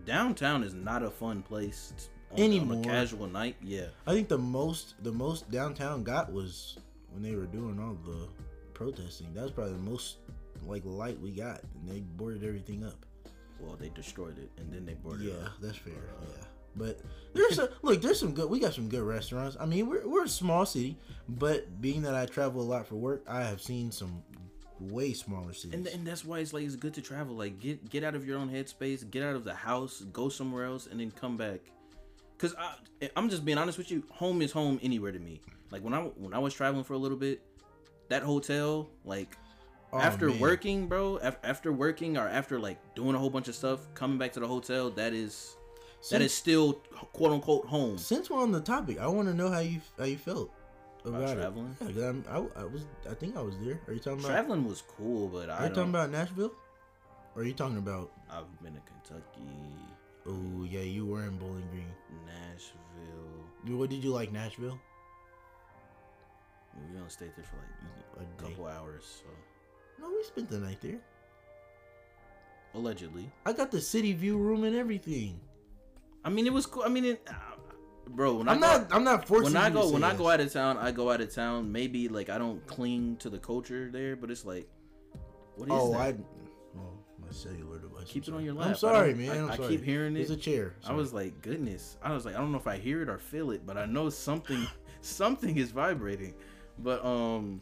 downtown is not a fun place on, on Anymore. a casual night. Yeah, I think the most the most downtown got was when they were doing all the protesting. That was probably the most like light we got, and they boarded everything up. Well, they destroyed it and then they boarded Yeah, it. up. that's fair. Yeah, but there's a look. There's some good. We got some good restaurants. I mean, we're we're a small city, but being that I travel a lot for work, I have seen some way smaller cities. And, and that's why it's like it's good to travel. Like get get out of your own headspace, get out of the house, go somewhere else, and then come back. Cause I, I'm just being honest with you. Home is home anywhere to me. Like when I when I was traveling for a little bit, that hotel, like Oh, after man. working, bro, af- after working or after like doing a whole bunch of stuff, coming back to the hotel, that is that Since- is still quote unquote home. Since we're on the topic, I want to know how you how you felt about, it. traveling? Yeah, 'cause I'm- I, I was. I think I was there. Are you talking about? Traveling was cool, but I Are you don't. talking about Nashville? Or are you talking about? I've been to Kentucky, Oh yeah, you were in Bowling Green. Nashville. What did you like Nashville? We only stayed there for like A a couple hours, so No, we spent the night there. allegedly. I got the city view room and everything. I mean, it was cool. I mean, it, uh, bro. When I'm I not. I'm not Go, forcing. when I go when I go out of town, I go out of town. Maybe like I don't cling to the culture there, but it's like, what is Oh, that? I. Oh, my cellular device. Keep it on your sorry. lap. I'm sorry, I man. I- I'm I sorry. keep hearing it. It's a chair. I was like, goodness. I was like, I don't know if I hear it or feel it, but I know something something is vibrating. But um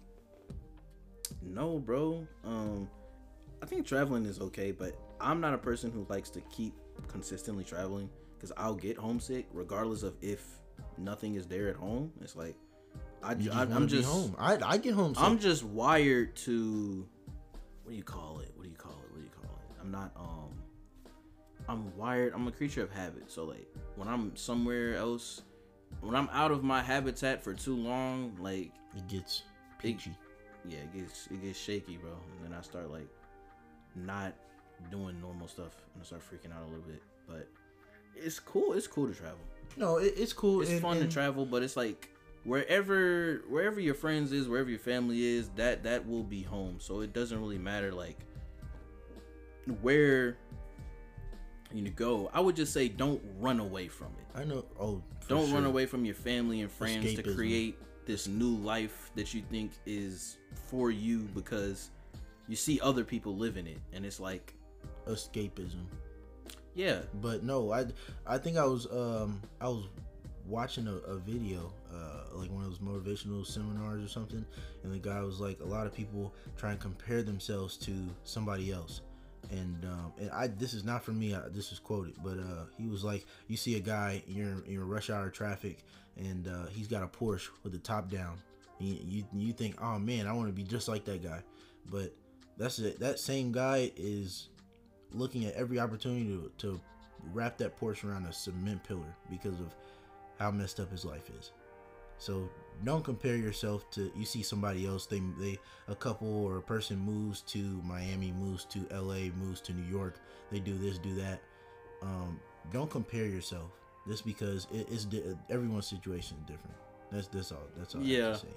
no, bro. Um I think traveling is okay, but I'm not a person who likes to keep consistently traveling cuz I'll get homesick regardless of if nothing is there at home. It's like I, just I am just home. I I get home. I'm just wired to what do you call it? What do you call it? What do you call it? I'm not um I'm wired I'm a creature of habit. So like when I'm somewhere else when I'm out of my habitat for too long, like It gets peachy. yeah, it gets it gets shaky, bro. And then I start like not doing normal stuff and I start freaking out a little bit. But it's cool. It's cool to travel. No, it, it's cool. It's and- fun and- to travel, but it's like wherever wherever your friends is, wherever your family is, that that will be home. So it doesn't really matter like where you go. I would just say don't run away from it. I know. Oh, Don't run away from your family and friends to create this new life that you think is for you because you see other people living it and it's like Escapism. Yeah But no, I I think I was um I was watching a, a video uh like one of those motivational seminars or something, and the guy was like, a lot of people try and compare themselves to somebody else. And um, and I this is not for me. I, this is quoted, but uh, he was like, you see a guy you're in, rush hour traffic, and uh, he's got a Porsche with the top down. And you, you you think, oh man, I want to be just like that guy, but that's it. That same guy is looking at every opportunity to, to wrap that Porsche around a cement pillar because of how messed up his life is. So don't compare yourself to you see somebody else they they a couple or a person moves to Miami, moves to LA, moves to New York, they do this, do that. Um, don't compare yourself just because it, it's di- everyone's situation is different. That's that's all. That's all I Yeah. have to say.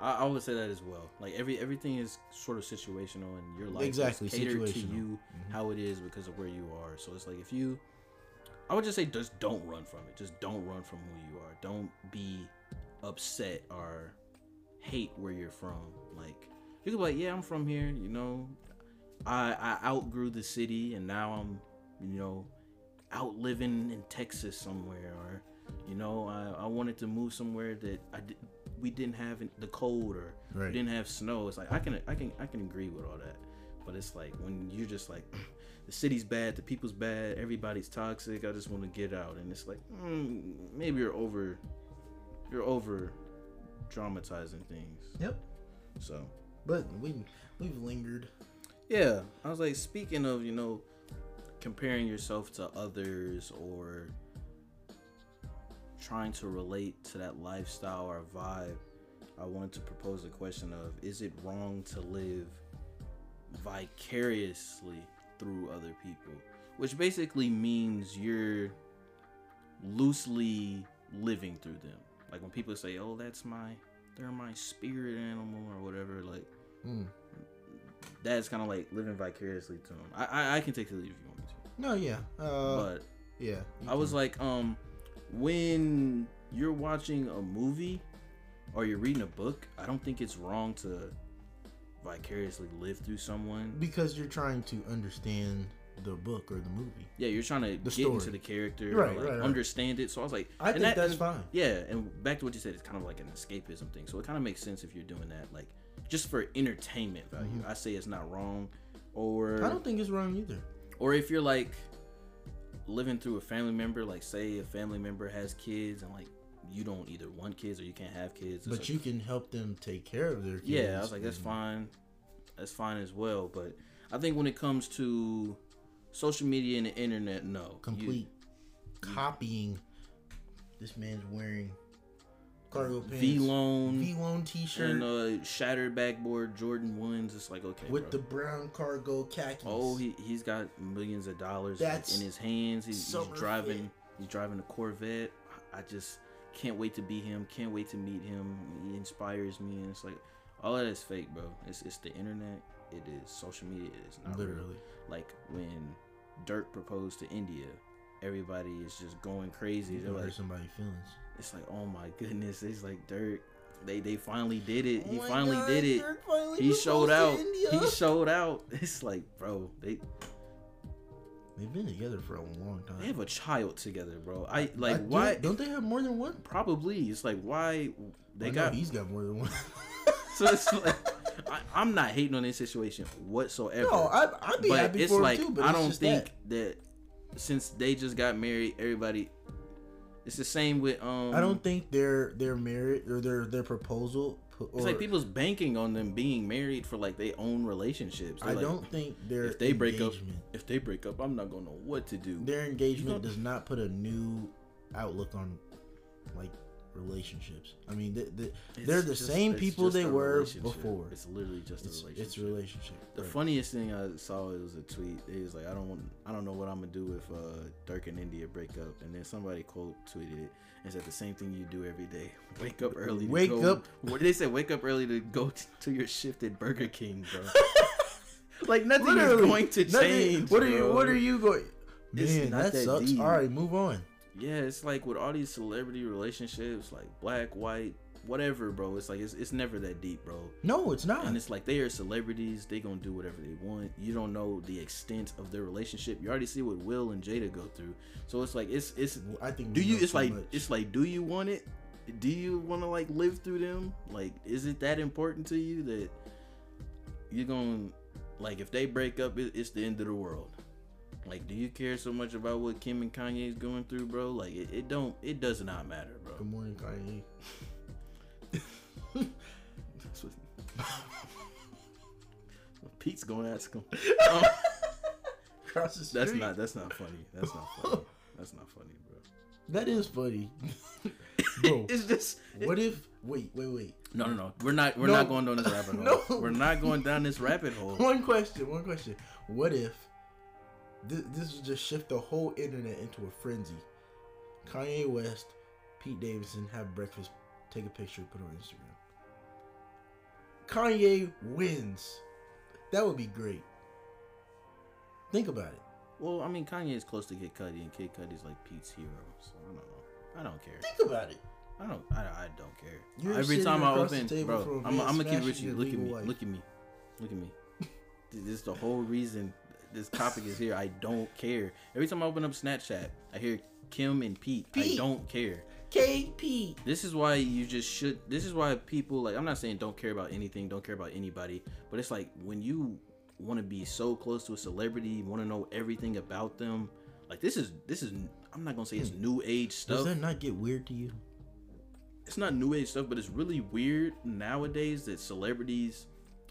I, I would say that as well. Like every everything is sort of situational, and your life Exactly, is catered to you Mhm. how it is because of where you are. So it's like if you, I would just say just don't run from it. Just don't run from who you are. Don't be upset or hate where you're from. Like you could be like, yeah, I'm from here. You know, I I outgrew the city, and now I'm, you know, out living in Texas somewhere, or you know, I, I wanted to move somewhere that I we didn't have the cold or Right. we didn't have snow. It's like I can I can I can agree with all that, but it's like when you're just like the city's bad, the people's bad, everybody's toxic. I just want to get out, and it's like mm, maybe you're over you're over dramatizing things. Yep. So But we we've lingered. yeah, I was like, speaking of, you know, comparing yourself to others or trying to relate to that lifestyle or vibe, I wanted to propose a question of is it wrong to live vicariously through other people? Which basically means you're loosely living through them. Like when people say, "Oh, that's my they're my spirit animal" or whatever, like Mm. that's kind of like living vicariously to them. I, I I can take the lead if you want me to, No, yeah. Uh, but yeah. I was like, um, when you're watching a movie, or you're reading a book, I don't think it's wrong to vicariously live through someone. because you're trying to understand the book or the movie. Yeah, you're trying to The get story. into the character, Right, like, right, right. understand it. So I was like, I think that's and- fine. Yeah, and back to what you said, it's kind of like an escapism thing. So it kind of makes sense if you're doing that, like just for entertainment value. I say it's not wrong, or Mm-hmm. I don't think it's wrong either. or if you're like living through a family member, like say a family member has kids and like you don't either want kids or you can't have kids. But like- you can help them take care of their kids. yeah, I was like, that's fine. That's fine as well. But I think when it comes to social media and the internet, no. You- Complete copying. This man's wearing cargo pants, Vlone V loan T-shirt and uh shattered backboard Jordan ones. It's like okay, with bro. the brown cargo khakis. oh he he's got millions of dollars That's in his hands. He's, he's driving fit. he's driving a Corvette. I just can't wait to be him. Can't wait to meet him. He inspires me, and it's like all of that is fake, bro. It's it's the internet. It is social media. It is not real. literally. like when Durk proposed to India, everybody is just going crazy. They're like, somebody's feelings. It's like, oh my goodness, it's like Durk. They they finally did it. he Oh my finally God, did it. Finally He showed out. He showed out. It's like, bro, they They've been together for a long time. they have a child together, bro. I I- like don't- why? Don't they have more than one? Probably. It's like why they I know got. He's got more than one. So it's like I, I'm not hating on this situation whatsoever. no, I, I'd be but happy it's for like him too. But I it's don't just think that. that. since they just got married, everybody. It's the same with um. I don't think their their marriage or their their proposal. Or, It's like people's banking on them being married for like their own relationships. They're I like, don't think their If they break up, if they break up, I'm not gonna know what to do. their engagement does not put a new outlook on like relationships. I mean, they, It's they're the just- same people they were before. It's literally just a It's, relationship. it's a relationship. The right. funniest thing I saw it was a tweet. It was like, I don't want, I don't know what I'm gonna do if uh, Durk and India break up. And then somebody quote tweeted it and said the same thing you do every day: wake up early. To Wake go, up- What did they say? Wake up early to go t- to your shift at Burger King, bro. like nothing Literally, is going to nothing- change. What are you? bro. What are you going? Man, that, that sucks. deep. All right, move on. Yeah, it's like with all these celebrity relationships, like black, white, whatever, bro. It's like it's, it's never that deep, bro. No, it's not. And it's like they are celebrities. They gonna do whatever they want. You don't know the extent of their relationship. You already see what Will and Jada go through. So it's like it's it's. I think. Do you? It's too like much. it's like. Do you want it? Do you want to like live through them? Like, is it that important to you that you're gonna like if they break up? It's the end of the world. Like, do you care so much about what Kim and Kanye is going through, bro? Like, it, it don't. It does not matter, bro. Good morning, Kanye. That's what- Pete's going to ask him. Um, Across the street. that's not. That's not funny. That's not funny. That's not funny, bro. That is funny, bro. It's just. What if? Wait, wait, wait. No, no, no. We're not. We're No. not going down this rabbit hole. No. We're not going down this rabbit hole. One question. One question. What if this, this would just shift the whole internet into a frenzy? Kanye West, Pete Davidson have breakfast, take a picture, put it on Instagram. Kanye wins. That would be great. Think about it. Well, I mean, Kanye is close to Kid Cudi, and Kid Cudi's like Pete's hero. So I don't know. I don't care. Think about it. I don't. I, I don't care. You're Every time I open, bro, I'm, I'm gonna keep it smashing with you. your Look at me. Look at me. Look at me. this is the whole reason this topic is here. I don't care. Every time I open up Snapchat, I hear Kim and Pete. I don't care. KP. This is why you just should. This is why people like. I'm not saying don't care about anything, don't care about anybody, but it's like when you want to be so close to a celebrity, want to know everything about them. Like this is this is. I'm not gonna say it's new age stuff. Does stuff. that not get weird to you? It's not new age stuff, but it's really weird nowadays that celebrities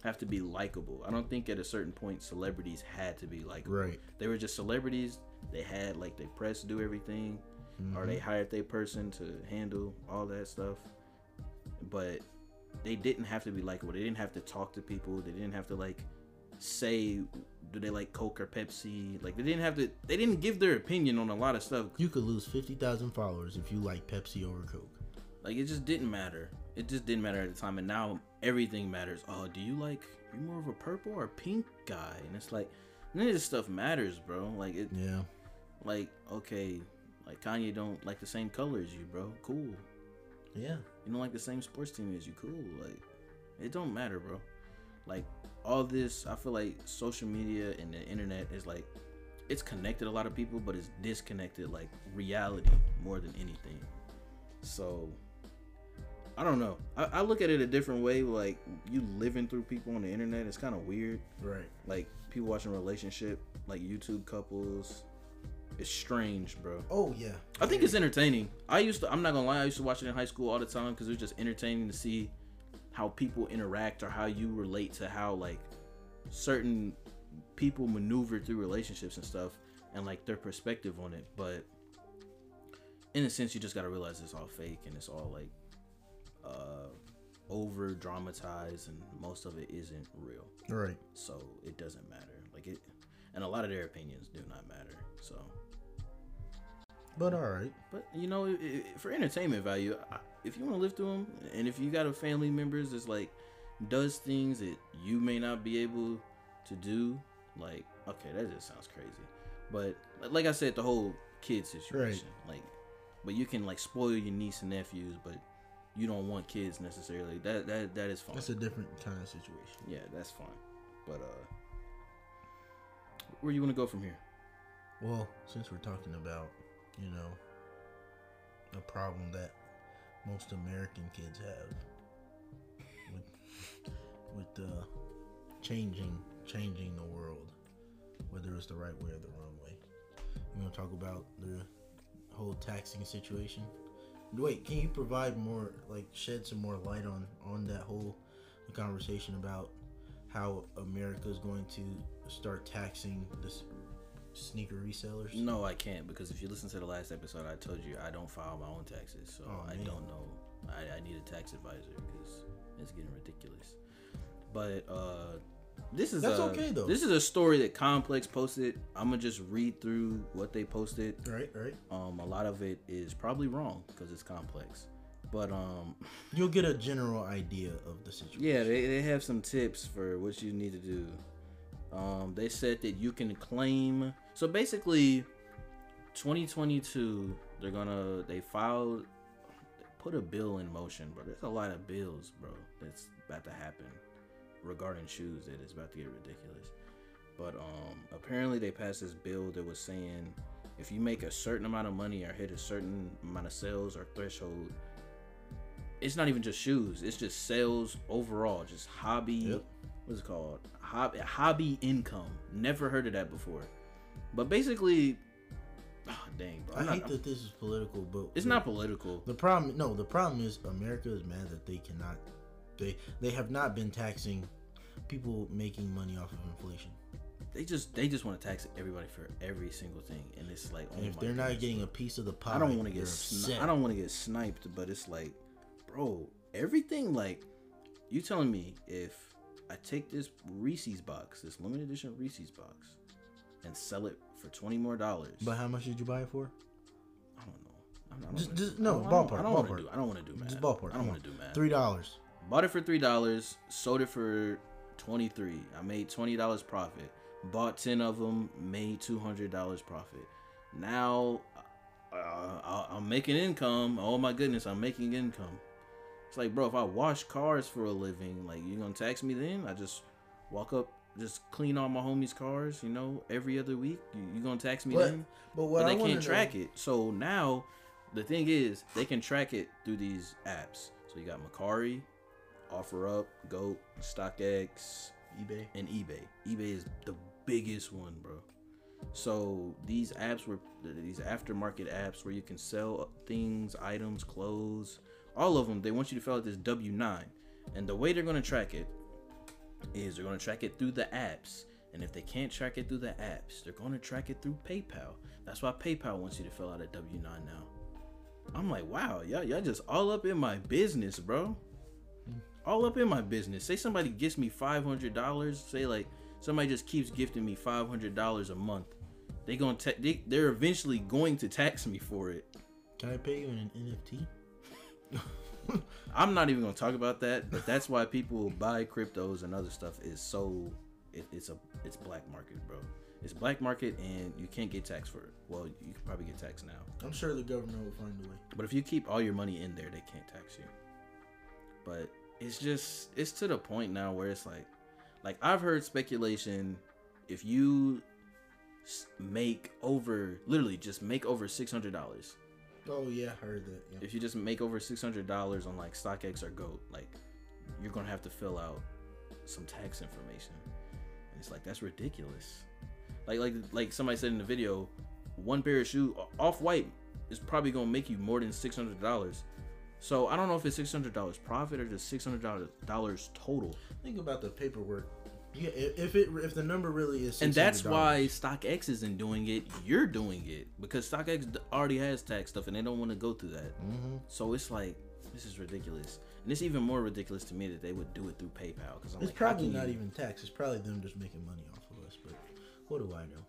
have to be likable. I don't think at a certain point celebrities had to be likable. Right. They were just celebrities. They had like their press do everything, or they mm-hmm. hired their person to handle all that stuff. But they didn't have to be likable. They didn't have to talk to people. They didn't have to like say do they like Coke or Pepsi. Like they didn't have to. They didn't give their opinion on a lot of stuff. You could lose 50,000 followers if you like Pepsi over Coke. Like it just didn't matter. It just didn't matter at the time, and now everything matters. Oh, do you like? You more of a purple or pink guy? And it's like none of this stuff matters, bro. Like it. Yeah. Like okay, like Kanye don't like the same color as you, bro. Cool. Yeah. You don't like the same sports team as you, cool. Like, it don't matter, bro. Like, all this, I feel like social media and the internet is like, it's connected a lot of people, but it's disconnected like reality more than anything. So, I don't know. I, I look at it a different way. Like, you living through people on the internet, it's kind of weird. Right. Like, people watching relationship, like YouTube couples. It's strange, bro. Oh yeah. I think it's entertaining. I used to. I'm not gonna lie. I used to watch it in high school all the time because it was just entertaining to see how people interact or how you relate to how like certain people maneuver through relationships and stuff and like their perspective on it. But in a sense, you just gotta realize it's all fake and it's all like uh over dramatized and most of it isn't real. Right. So it doesn't matter. Like it, and a lot of their opinions do not matter. So. But all right. But you know, i i for entertainment value, I- if you want to live through them, and if you got a family members that's like does things that you may not be able to do, like okay, that just sounds crazy. But like I said, the whole kid situation, like, but you can like spoil your niece and nephews, but you don't want kids necessarily. That that that is fine. That's a different kind of situation. yeah, that's fine. But uh, where you want to go from here? Well, since we're talking about, you know, a problem that most American kids have with with uh, changing changing the world, whether it's the right way or the wrong way. You want to talk about the whole taxing situation? Wait, can you provide more, like, shed some more light on on that whole conversation about how America is going to start taxing this sneaker resellers? No, I can't because if you listen to the last episode, I told you I don't file my own taxes, so Oh, I don't know. I, I need a tax advisor because it's getting ridiculous. But uh, this is That's a, okay, though. This is a story that Complex posted. I'm gonna just read through what they posted. Right, right. Um, a lot of it is probably wrong because it's complex. But um, You'll get a general idea of the situation. yeah, they, they have some tips for what you need to do. Um, they said that you can claim. So basically, 2022, they're gonna they filed, they put a bill in motion, bro. There's a lot of bills, bro, that's about to happen regarding shoes that is about to get ridiculous. But um, apparently they passed this bill that was saying if you make a certain amount of money or hit a certain amount of sales or threshold, it's not even just shoes. It's just sales overall, just hobby. Yep. What's it called? Hobby, hobby income. Never heard of that before. But basically, oh, dang, bro. I I'm not- hate that this is political, but it's not political. The problem, no, the problem is America is mad that they cannot, they they have not been taxing people making money off of inflation. They just they just want to tax everybody for every single thing, and it's like, oh And if they're not goodness, getting a piece of the pie, I don't want to get sni- I don't want to get sniped, but it's like, bro, everything like you telling me if I take this Reese's box, this limited edition Reese's box, and sell it for twenty more dollars. But how much did you buy it for? I don't know. I'm not, Just- just- do- no, I don't- ballpark, I don't want ballpark. to do. I don't want to do math. Just ballpark. I don't want to do math. Three dollars. Bought it for three dollars, sold it for twenty three. I made twenty dollars profit. Bought ten of them, made two hundred dollars profit. Now uh, I- I'm making income. Oh my goodness, I'm making income. It's like, bro, if I wash cars for a living, like you gonna tax me then? I just walk up, just clean all my homies' cars, you know, every other week. You, you gonna tax me But- then? But what but they wanna can't know- track it. So now the thing is they can track it through these apps. So you got Mercari, OfferUp, Goat, StockX, eBay. and eBay. eBay is the biggest one, bro. So these apps were these aftermarket apps where you can sell things, items, clothes, all of them. They want you to fill out this W nine, and the way they're gonna track it is they're gonna track it through the apps. And if they can't track it through the apps, they're gonna track it through PayPal. That's why PayPal wants you to fill out a W nine now. I'm like, wow, y'all, y'all just all up in my business, bro. All up in my business. Say somebody gets me five hundred dollars. Say like somebody just keeps gifting me five hundred dollars a month. They gonna ta- they, they're eventually going to tax me for it. Can I pay you in an NFT? I'm not even gonna talk about that, but that's why people buy cryptos and other stuff is so it, it's a it's black market, bro. It's black market, and you can't get taxed for it. Well, you can probably get taxed now. I'm sure the government will find a way. But if you keep all your money in there, they can't tax you. But it's just it's to the point now where it's like, like I've heard speculation, if you make over literally just make over six hundred dollars, Oh yeah, I heard that. Yeah. if you just make over six hundred dollars on like StockX or Goat, like you're gonna have to fill out some tax information. And it's like that's ridiculous. Like like like somebody said in the video, one pair of shoe off white is probably gonna make you more than six hundred dollars. So I don't know if it's six hundred dollars profit or just six hundred dollars total. Think about the paperwork. Yeah, if it if the number really is, And that's $600, why StockX isn't doing it. You're doing it because StockX already has tax stuff, and they don't want to go through that. Mhm. So it's like this is ridiculous, and it's even more ridiculous to me that they would do it through PayPal because I'm it's like, probably not you- even tax. It's probably them just making money off of us. But what do I know?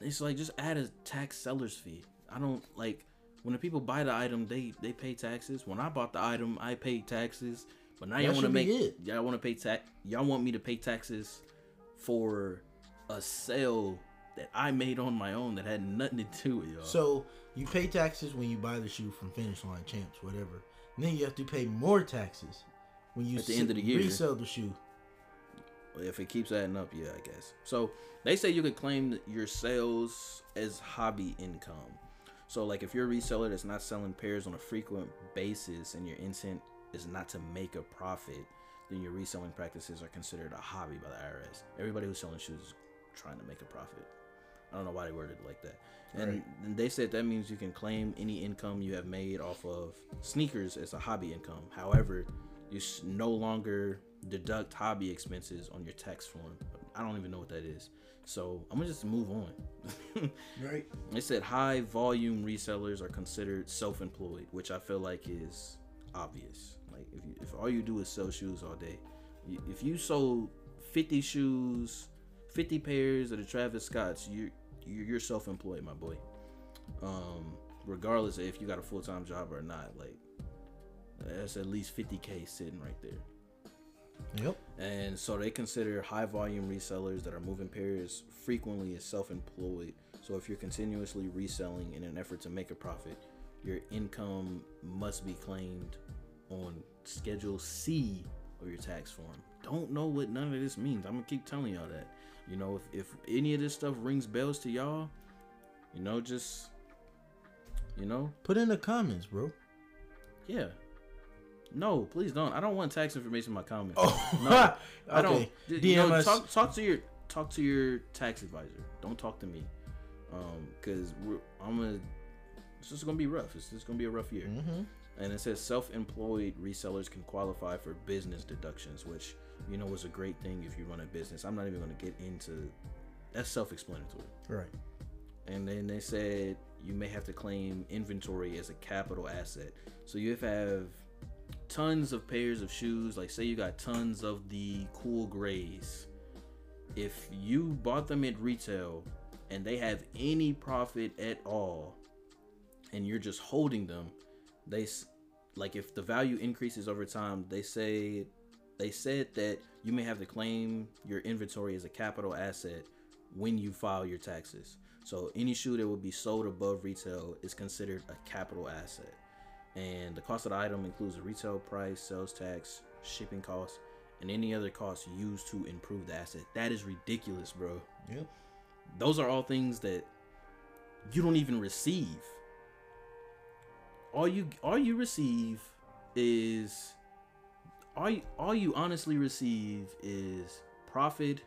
It's like just add a tax seller's fee. I don't like when the people buy the item, they they pay taxes. When I bought the item, I paid taxes. But now That y'all want to make it. y'all want to pay tax. Y'all want me to pay taxes for a sale that I made on my own that had nothing to do with y'all. So you pay taxes when you buy the shoe from Finish Line Champs, whatever. And then you have to pay more taxes when you At the end of the year. resell the shoe. if it keeps adding up, yeah, I guess. So they say you could claim your sales as hobby income. So like if you're a reseller that's not selling pairs on a frequent basis and your intent is not to make a profit, then your reselling practices are considered a hobby by the IRS. Everybody who's selling shoes is trying to make a profit. I don't know why they worded it like that. And, Right. and they said that means you can claim any income you have made off of sneakers as a hobby income. However, you no longer deduct hobby expenses on your tax form. I don't even know what that is. So I'm gonna just move on. Right. They said high volume resellers are considered self-employed, which I feel like is obvious. Like if you, if all you do is sell shoes all day, if you sold 50 shoes, 50 pairs of the Travis Scotts, you you're, you're self-employed, my boy. Um, regardless of if you got a full-time job or not, like that's at least 50k sitting right there. Yep. And so they consider high volume resellers that are moving pairs frequently as self employed. So if you're continuously reselling in an effort to make a profit, your income must be claimed on Schedule C of your tax form. Don't know what none of this means. I'm gonna keep telling y'all that. You know, if, if any of this stuff rings bells to y'all, you know, just you know, Put in the comments, bro. yeah. No, please don't. I don't want tax information in my comments. Oh, No, I don't. DM you know, us. talk talk to your talk to your tax advisor. Don't talk to me, um, because I'm gonna. It's just gonna be rough. It's just gonna be a rough year. Mhm. And it says self-employed resellers can qualify for business deductions, which you know is a great thing if you run a business. I'm not even gonna get into. That's self-explanatory. Right. And then they said you may have to claim inventory as a capital asset. So you have tons of pairs of shoes. Like say you got tons of the cool grays. If you bought them at retail and they have any profit at all, and you're just holding them, they like if the value increases over time, they say they said that you may have to claim your inventory as a capital asset when you file your taxes. So any shoe that would be sold above retail is considered a capital asset. And the cost of the item includes the retail price, sales tax, shipping costs, and any other costs used to improve the asset. That is ridiculous, bro. Yep. Those are all things that you don't even receive. All you all you receive is all you, all you honestly receive is profit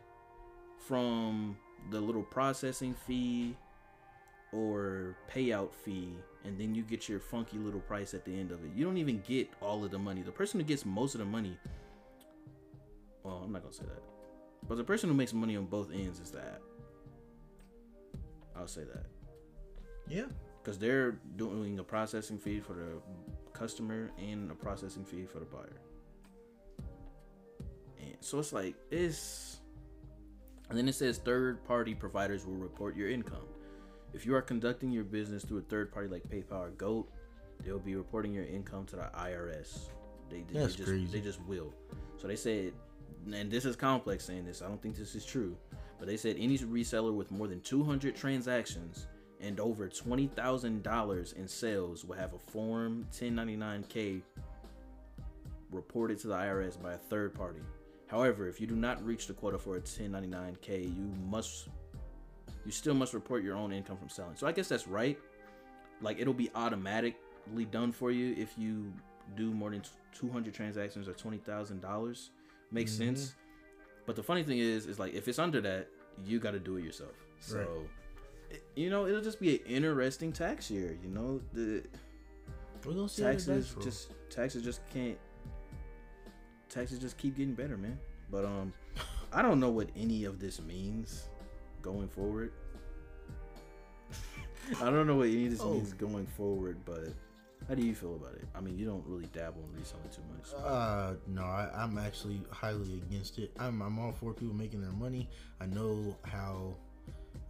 from the little processing fee or payout fee and then you get your funky little price at the end of it. You don't even get all of the money. The person who gets most of the money well, I'm not going to say that. But the person who makes money on both ends is that. I'll say that Yeah. because they're doing a processing fee for the customer and a processing fee for the buyer. And so it's like it's and then it says third party providers will report your income. If you are conducting your business through a third party like PayPal or Goat, they'll be reporting your income to the IRS. They, they, That's just crazy. they just will. So they said and this is complex saying this. I don't think this is true, but they said any reseller with more than 200 transactions and over twenty thousand dollars in sales will have a Form 1099-K reported to the IRS by a third party. However, if you do not reach the quota for a 1099-K, you must you still must report your own income from selling. So I guess that's right. Like it'll be automatically done for you if you do more than 200 transactions or $20,000. Makes Mhm. sense. But the funny thing is is like if it's under that, you got to do it yourself. So Right. it- you know, it'll just be an interesting tax year, you know? The We're gonna see how the taxes just taxes just can't taxes just keep getting better man but um i don't know what any of this means going forward i don't know what any of this Oh. means going forward but how do you feel about it i mean you don't really dabble in reselling too much Uh, no, I, I'm actually highly against it. I'm, I'm all for people making their money. I know how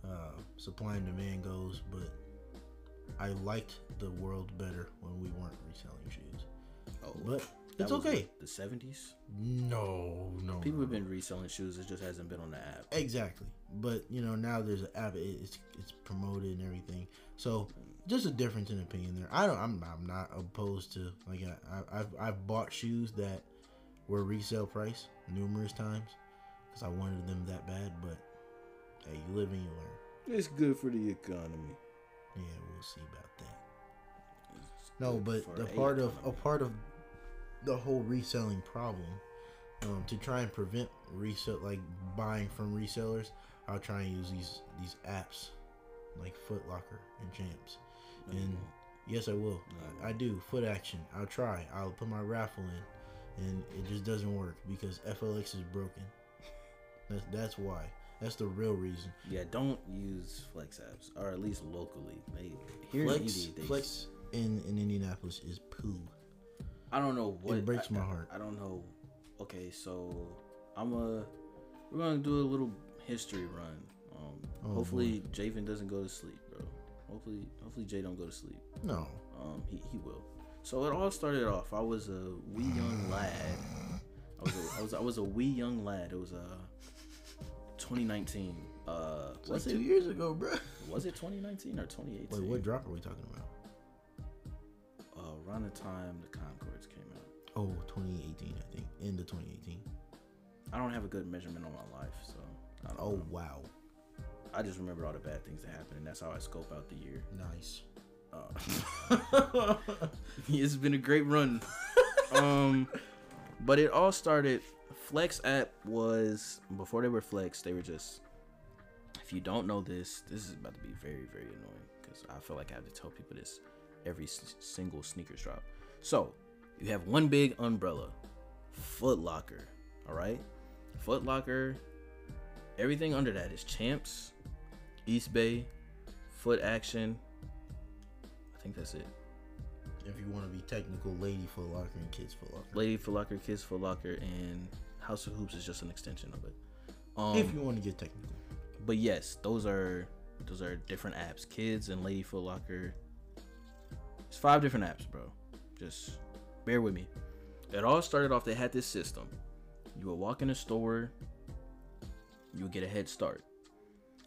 uh, supply and demand goes, but I liked the world better when we weren't reselling shoes. oh But it's okay. what, the 70s No, no. people no. have been reselling shoes it just hasn't been on the app Exactly. But you know now there's an app. It's it's promoted and everything. So just a difference in opinion there. I don't. I'm I'm not opposed to like I, I've I've bought shoes that were resale price numerous times because I wanted them that bad. But hey, you live and you learn. it's good for the economy Yeah, we'll see about that. No, but the a part of a part of the whole reselling problem, um, to try and prevent resale like buying from resellers, I'll try and use these these apps like Foot Locker and Champs. And yes, I will. No. I, I do Foot Action. I'll try. I'll put my raffle in, and it just doesn't work because FLX is broken. That's that's why. That's the real reason. Yeah, don't use flex apps, or at least locally. They, here in Flex, they, Flex in, in Indianapolis is poo. I don't know what. It breaks I- my heart. I don't know. Okay, so I'm a. We're gonna do a little history run. Um, Oh, hopefully Javen doesn't go to sleep, bro. Hopefully, hopefully Jay don't go to sleep. No. Um, he, he will. So it all started off. I was a wee young lad. I was a, I was I was a wee young lad. It was uh 2019. Uh, like was two it years ago, bro. was it 2019 or 2018? Wait, what drop are we talking about? uh, around the time the Concords came out. Oh, 2018, I think. End of 2018. I don't have a good measurement on my life, so Oh, know. wow. I just remember all the bad things that happened, and that's how I scope out the year. Nice. Uh, it's been a great run. um, but it all started. Flex app was before they were Flex. They were just. If you don't know this, this is about to be very very annoying because I feel like I have to tell people this every s- single sneakers drop. So you have one big umbrella, Foot Locker. All right, Foot Locker. Everything under that is Champs, East Bay, Foot Action. I think that's it. If you want to be technical, Lady Foot Locker and Kids Foot Locker. Lady Foot Locker, Kids Foot Locker, and House of Hoops is just an extension of it. Um, if you want to get technical. but yes, those are those are different apps. Kids and Lady Foot Locker. It's five different apps, bro. Just bear with me. It all started off. They had this system. You would walk in a store. You would get a head start.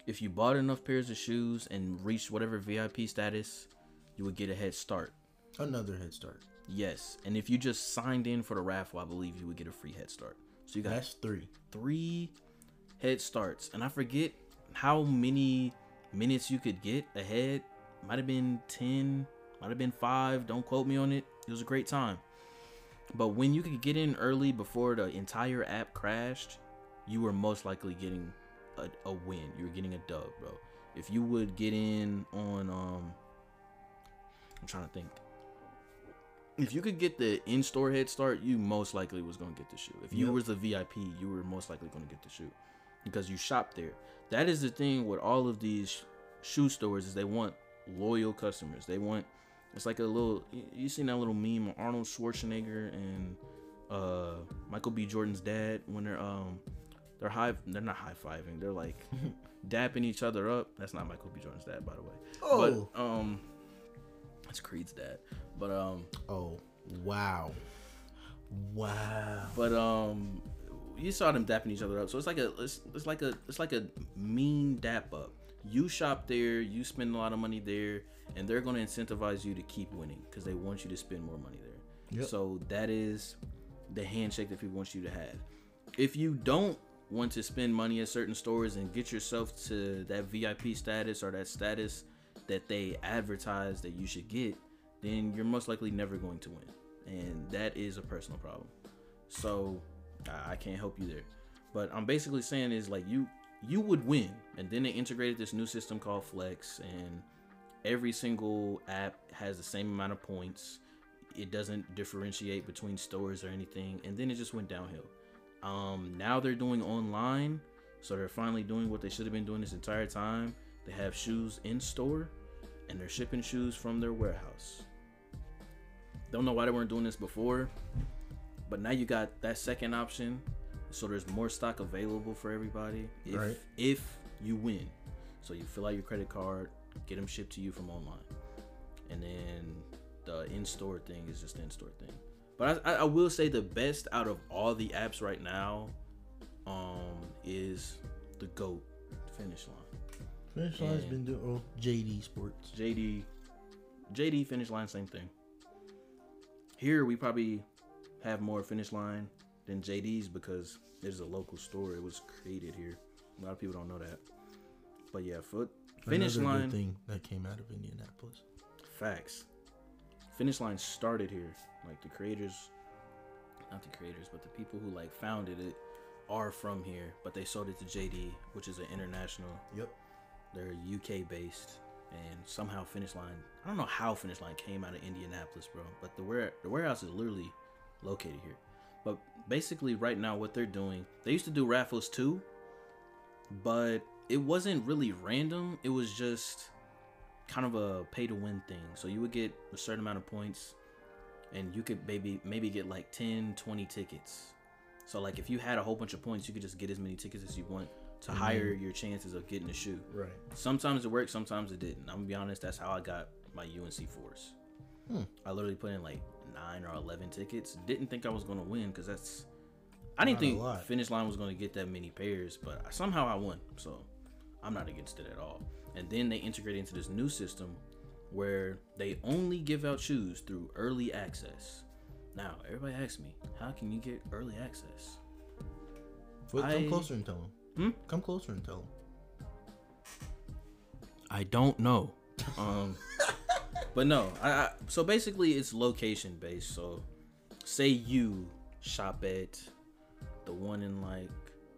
If you bought enough pairs of shoes and reached whatever VIP status, you would get a head start. Another head start. Yes, and if you just signed in for the raffle, I believe you would get a free head start. So you got That's three. three head starts, and I forget how many minutes you could get ahead. Might have been ten, might have been five. Don't quote me on it. It was a great time. But when you could get in early before the entire app crashed, you were most likely getting a, a win. You were getting a dub, bro. If you would get in on um, I'm trying to think. If you could get the in-store head start, you most likely was gonna get the shoe. If you Yep. was the VIP, you were most likely gonna get the shoe because you shopped there. That is the thing with all of these shoe stores is they want loyal customers. They want it's like a little you, you seen that little meme of Arnold Schwarzenegger and uh Michael B. Jordan's dad when they're um they're high they're not high fiving they're like dapping each other up. That's not Michael B. Jordan's dad by the way. Oh. But um that's Creed's dad. But um Oh. Wow. Wow. But um, you saw them dapping each other up. So it's like a it's, it's like a it's like a mean dap up. You shop there, you spend a lot of money there, and they're going to incentivize you to keep winning because they want you to spend more money there. Yep. So that is the handshake that people want you to have. If you don't want to spend money at certain stores and get yourself to that VIP status or that status that they advertise that you should get, then you're most likely never going to win. And that is a personal problem. So I, can't help you there. But I'm basically saying is like you you would win. And then they integrated this new system called Flex and every single app has the same amount of points. It doesn't differentiate between stores or anything. And then it just went downhill. Um, now they're doing online, so they're finally doing what they should have been doing this entire time. They have shoes in store, and they're shipping shoes from their warehouse. Don't know why they weren't doing this before, but now you got that second option, so there's more stock available for everybody. If Right. if you win, so you fill out your credit card, get them shipped to you from online, and then the in-store thing is just the in-store thing. But I, I, will say the best out of all the apps right now, um, is the goat finish line. Finish line's And- been doing oh, JD Sports. JD, JD finish line, same thing. Here we probably have more finish line than JD's because there's a local store. It was created here. A lot of people don't know that. But yeah, foot finish Another line good thing that came out of Indianapolis. facts. Finish line started here. Like the creators, not the creators, but the people who like founded it are from here. But they sold it to JD, which is an international Yep. They're UK based, and somehow Finish Line. I don't know how Finish Line came out of Indianapolis, bro. But the ware the warehouse is literally located here. But basically, right now, what they're doing, they used to do raffles too, but it wasn't really random. It was just kind of a pay to win thing. So you would get a certain amount of points, and you could maybe maybe get like 10, 20 tickets. So like if you had a whole bunch of points, you could just get as many tickets as you want to Mhm. higher your chances of getting a shoe. Right. Sometimes it worked, sometimes it didn't. I'm gonna be honest, that's how I got my UNC fours. Hmm. I literally put in like nine or eleven tickets. Didn't think I was gonna win because that's I didn't Not think finish line was gonna get that many pairs, but somehow I won. So I'm not against it at all. And then they integrate into this new system where they only give out shoes through early access. Now everybody asks me, how can you get early access? Foot, come closer and tell them. Hmm? Come closer and tell him. I don't know. Um, but no, I, I so basically it's location based. So, say you shop at the one in like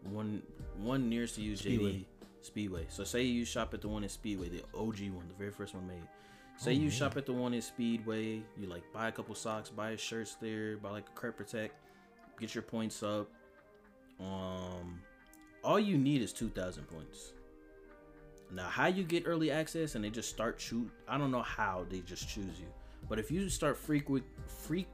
one one nearest to you, JD Speedway. So say you shop at the one in Speedway, the OG one, the very first one made. Say Oh, you man. shop at the one in Speedway, you like buy a couple socks, buy a shirts there, buy like a Crep Protect, get your points up. Um, all you need is two thousand points. Now, how you get early access and they just start shoot? I don't know how they just choose you, but if you start frequent freak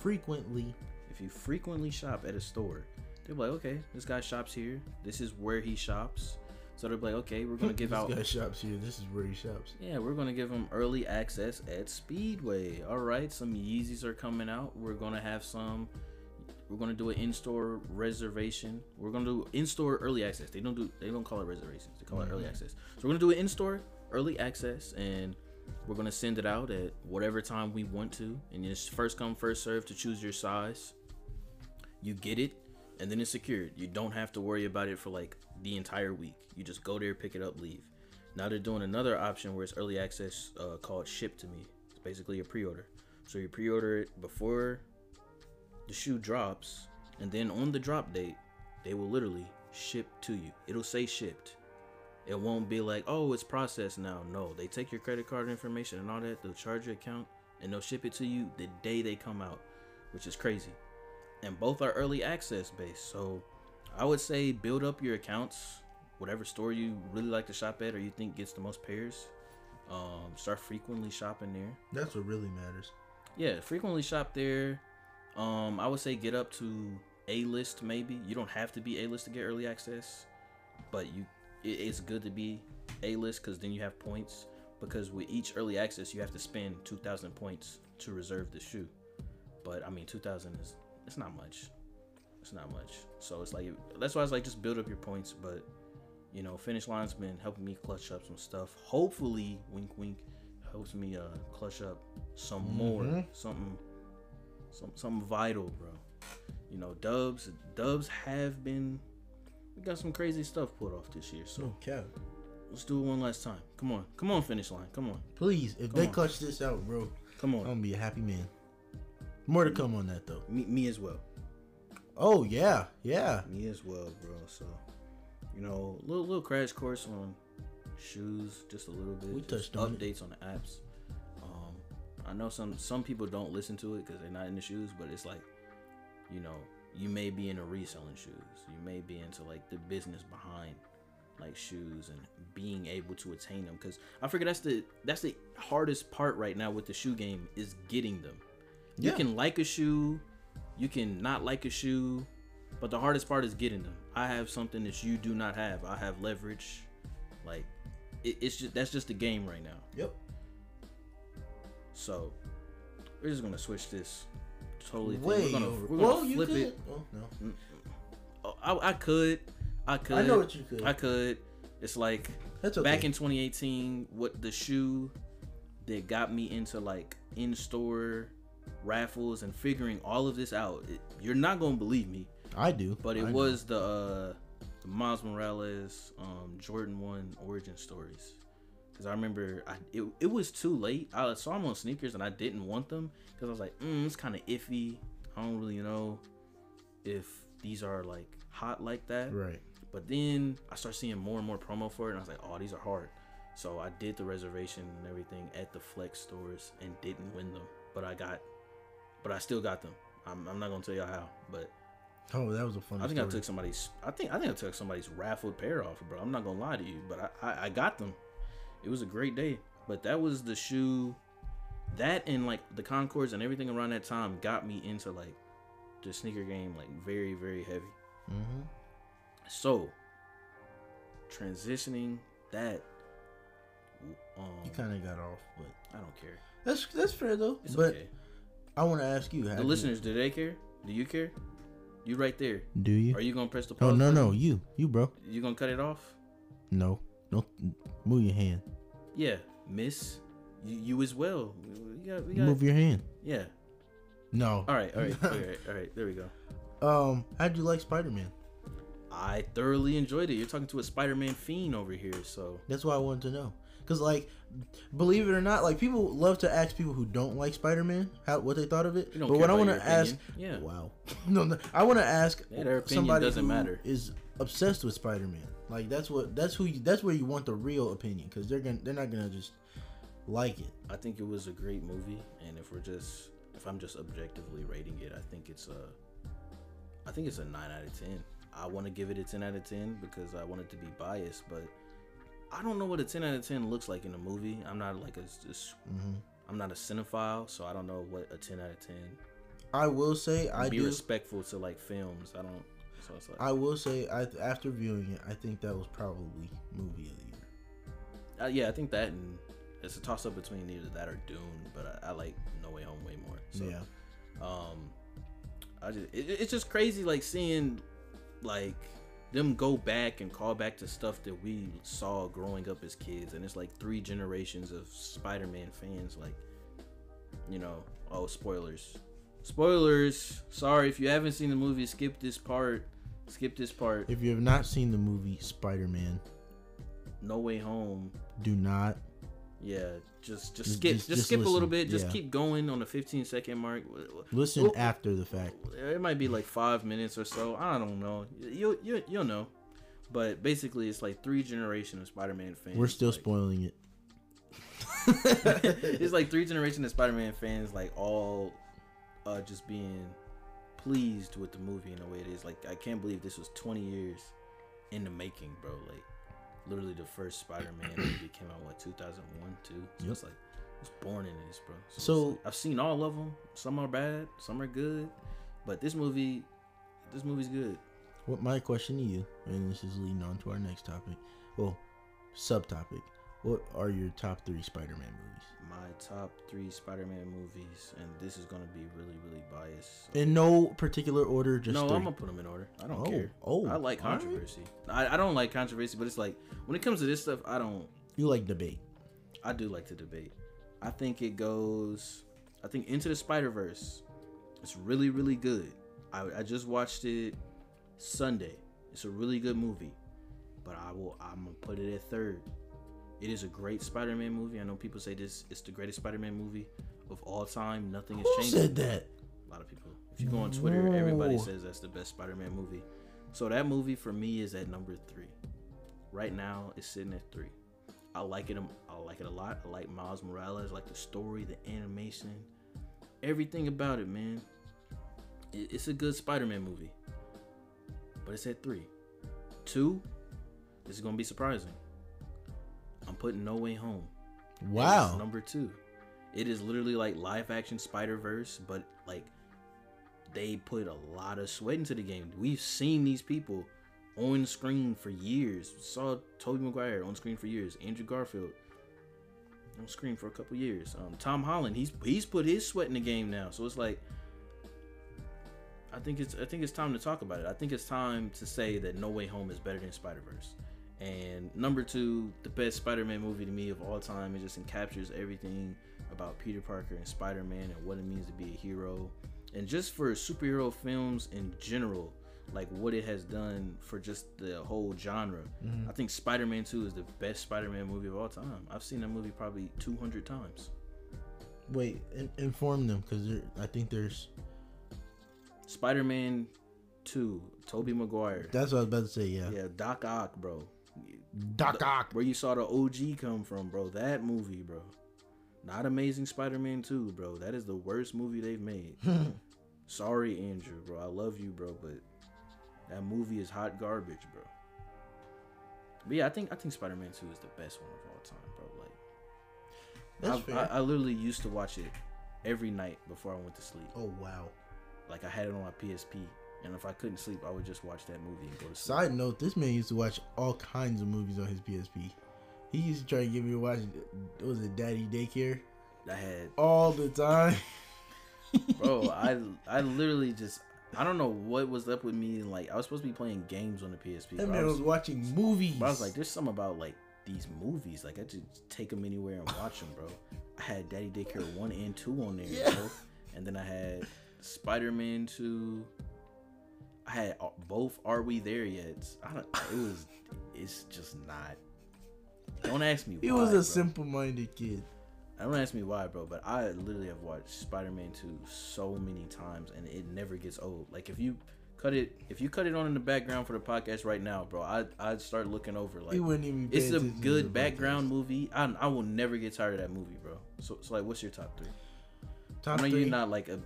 Frequently. if you frequently shop at a store, they're like, okay, this guy shops here. This is where he shops. So they're like, okay, we're gonna give this out. guy shops here. This is where he shops. Yeah, we're gonna give him early access at Speedway. All right, some Yeezys are coming out. We're gonna have some. We're gonna do an in-store reservation. We're gonna do in-store early access. They don't do. They don't call it reservations. They call it early Mhm. access. So we're gonna do an in-store early access, and we're gonna send it out at whatever time we want to. And it's first come, first serve to choose your size. You get it, and then it's secured. You don't have to worry about it for like the entire week. You just go there, pick it up, leave. Now they're doing another option where it's early access uh, called Ship to Me. It's basically a pre-order. So you pre-order it before the shoe drops, and then on the drop date, they will literally ship to you. It'll say shipped. It won't be like, oh, it's processed now. No, they take your credit card information and all that. They'll charge your account, and they'll ship it to you the day they come out, which is crazy. And both are early access based. So I would say build up your accounts, whatever store you really like to shop at or you think gets the most pairs. Um, start frequently shopping there. That's what really matters. Yeah, frequently shop there. Um, I would say get up to A list maybe. You don't have to be A list to get early access, but you it, it's good to be A list because then you have points. Because with each early access, you have to spend two thousand points to reserve the shoe. But I mean, two thousand is it's not much. It's not much. So it's like that's why it's like just build up your points. But you know, finish line's been helping me clutch up some stuff. Hopefully, wink wink, helps me uh clutch up some more Mhm. something, some something vital, bro. You know, dubs dubs have been. We got some crazy stuff pulled off this year. So cap. let's do it one last time. Come on, come on, finish line. Come on, Please, if Come they on. clutch this out, bro, come on. I'm gonna be a happy man. More to come on that though. Me, me as well. Oh yeah, yeah. Me as well, bro. So, you know, little little crash course on shoes, just a little bit. We touched on it. updates on the apps. Um, I know some some people don't listen to it because they're not in the shoes, but it's like, you know, you may be into reselling shoes. You may be into like the business behind like shoes and being able to attain them. Because I figure that's the that's the hardest part right now with the shoe game is getting them. You can like a shoe, you can not like a shoe, but the hardest part is getting them. I have something that you do not have. I have leverage. Like it, it's just that's just the game right now. Yep. So we're just gonna switch this totally. Way we're gonna, over. we're gonna Well, you flip could. it. Oh, no. Oh, I, I could, I could. I know what you could. I could. It's like okay. back in 2018, what the shoe that got me into like in-store raffles and figuring all of this out. It, you're not gonna believe me, I do. but it I was the uh, the Miles Morales um, Jordan One origin stories. Cause I remember I, it, it was too late. I saw them on sneakers and I didn't want them because I was like, mm, it's kind of iffy. I don't really know if these are like hot like that. right. But then I started seeing more and more promo for it, and I was like, "Oh, these are hard." So I did the reservation and everything at the Flex stores and didn't win them, but I got, but I still got them. I'm, I'm not gonna tell y'all how, but Oh, that was a fun. I think I took somebody's. I think I think I took somebody's raffled pair off, bro. I'm not gonna lie to you, but I, I I got them. It was a great day, but that was the shoe. That and like the Concords and everything around that time got me into like the sneaker game like very very heavy. Mhm. So, transitioning that, um, You kind of got off, but I don't care. that's that's fair though. It's but okay. I want to ask you, The listeners, do they care? Do you care? You right there. do you? Are you gonna press the pause? Oh no, no, you, you, bro. You gonna cut it off? No, don't move your hand. Yeah, Miss. You, you as well. We got, we got, Move your hand. yeah. No. All right, all right, all right, all right. There we go. Um, how'd you like Spider Man? I thoroughly enjoyed it. You're talking to a Spider-Man fiend over here, so That's what I wanted to know. Cause like, believe it or not, like people love to ask people who don't like Spider Man how what they thought of it. But what I want to ask. Yeah. wow, no, no, I want to ask Yeah, somebody doesn't who matter. is obsessed with Spider Man. Like that's what that's who you, that's where you want the real opinion because they're gonna they're not gonna just like it. I think it was a great movie, and if we're just if I'm just objectively rating it, I think it's a I think it's a nine out of ten. I want to give it a ten out of ten because I want it to be biased, but I don't know what a ten out of ten looks like in a movie. I'm not like a just hmm I'm not a cinephile, so I don't know what a ten out of ten. I will say I be do. respectful to like films. I don't. So it's like I will say I after viewing it, I think that was probably movie of the year. uh, yeah, I think that and it's a toss up between either that or Dune, but I, I like No Way Home way more. So, yeah. um i just it, it's just crazy like seeing like them go back and call back to stuff that we saw growing up as kids and it's like three generations of spider-man fans like you know oh spoilers. Spoilers. Sorry if you haven't seen the movie skip this part. Skip this part. If you have not seen the movie Spider Man, no way home. do not. Yeah just just skip just- just, just skip a little bit just yeah. keep going on the 15 second mark Listen Well- after the fact. it might be like five minutes or so. I don't know. You you you'll know. But basically, it's like three generation of Spider-Man fans. We're still like, spoiling it. it's like three generation of Spider-Man fans, like all uh, just being pleased with the movie in the way it is. Like I can't believe this was 20 years in the making, bro. Like literally the first Spider-Man movie came out what 2001, two. So Yep. it's like I was born in this, bro. it's So- like- I've seen all of them. Some are bad, some are good, but this movie, this movie's good. What my question to you, and this is leading on to our next topic, well, subtopic. What are your top three Spider-Man movies? my top three Spider-Man movies, and this is gonna be really, really bias. In no particular order, just no, three. I'm gonna put them in order. I don't Oh, care. oh, I like all right. controversy. I, I don't like controversy, but it's like when it comes to this stuff, I don't. You like debate. I do like to debate. I think it goes. I think Into the Spider Verse. It's really really good. I, I just watched it Sunday. It's a really good movie, but I will. I'm gonna put it at third. It is a great Spider-Man movie. I know people say this. It's the greatest Spider-Man movie of all time. Nothing has Who changed. said that? A lot of people. If you go on Twitter, everybody says that's the best Spider-Man movie. So that movie for me is at number three. Right now, it's sitting at three. I like it. I like it a lot. I like Miles Morales. I like the story, the animation, everything about it, man. It's a good Spider-Man movie. But it's at three. Two. This is gonna be surprising. I'm putting No Way Home. Wow. number two. It is literally like live action Spider Verse, but like they put a lot of sweat into the game. We've seen these people on screen for years. Saw Tobey Maguire on screen for years. Andrew Garfield on screen for a couple years. Um, Tom Holland, he's he's put his sweat in the game now. So it's like I think it's I think it's time to talk about it. I think it's time to say that No Way Home is better than Spider Verse. And number two, the best Spider-Man movie to me of all time. It just encaptures everything about Peter Parker and Spider-Man and what it means to be a hero, and just for superhero films in general, like what it has done for just the whole genre. Mm-hmm. I think Spider-Man Two is the best Spider-Man movie of all time. I've seen that movie probably 200 times. Wait, in, inform them because I think there's. Spider-Man Two, Tobey Maguire. That's what I was about to say. Yeah. Yeah, Doc Ock, bro. Doc Ock. Where you saw the OG come from, bro. That movie, bro. Not Amazing Spider-Man 2, bro. That is the worst movie they've made. Sorry, Andrew, bro. I love you, bro, but that movie is hot garbage, bro. But yeah, I think I think Spider-Man 2 is the best one of all time, bro. Like That's I. I, I literally used to watch it every night before I went to sleep. oh wow. Like I had it on my PSP, and if I couldn't sleep, I would just watch that movie and go to sleep. Side note: This man used to watch all kinds of movies on his PSP. He used to try to get me to watch. It was it Daddy Daycare? I had All the time. bro i i literally just i don't know what was up with me like i was supposed to be playing games on the psp That but I man was, was watching movies. but I was like there's something about like these movies like i just take them anywhere and watch them bro i had daddy daycare 1 and 2 on there Yeah. bro and then i had spider-man 2 i had uh, both are we there yet i don't it was it's just not don't ask me he why, was a bro. simple-minded kid. Don't ask me why, bro, but I literally have watched Spider-Man 2 so many times and it never gets old. Like if you cut it if you cut it on in the background for the podcast right now, bro, I I'd start looking over like he wouldn't even. It's a good background movie. I I will never get tired of that movie, bro. So so like what's your top 3? Top I know three. you're not like a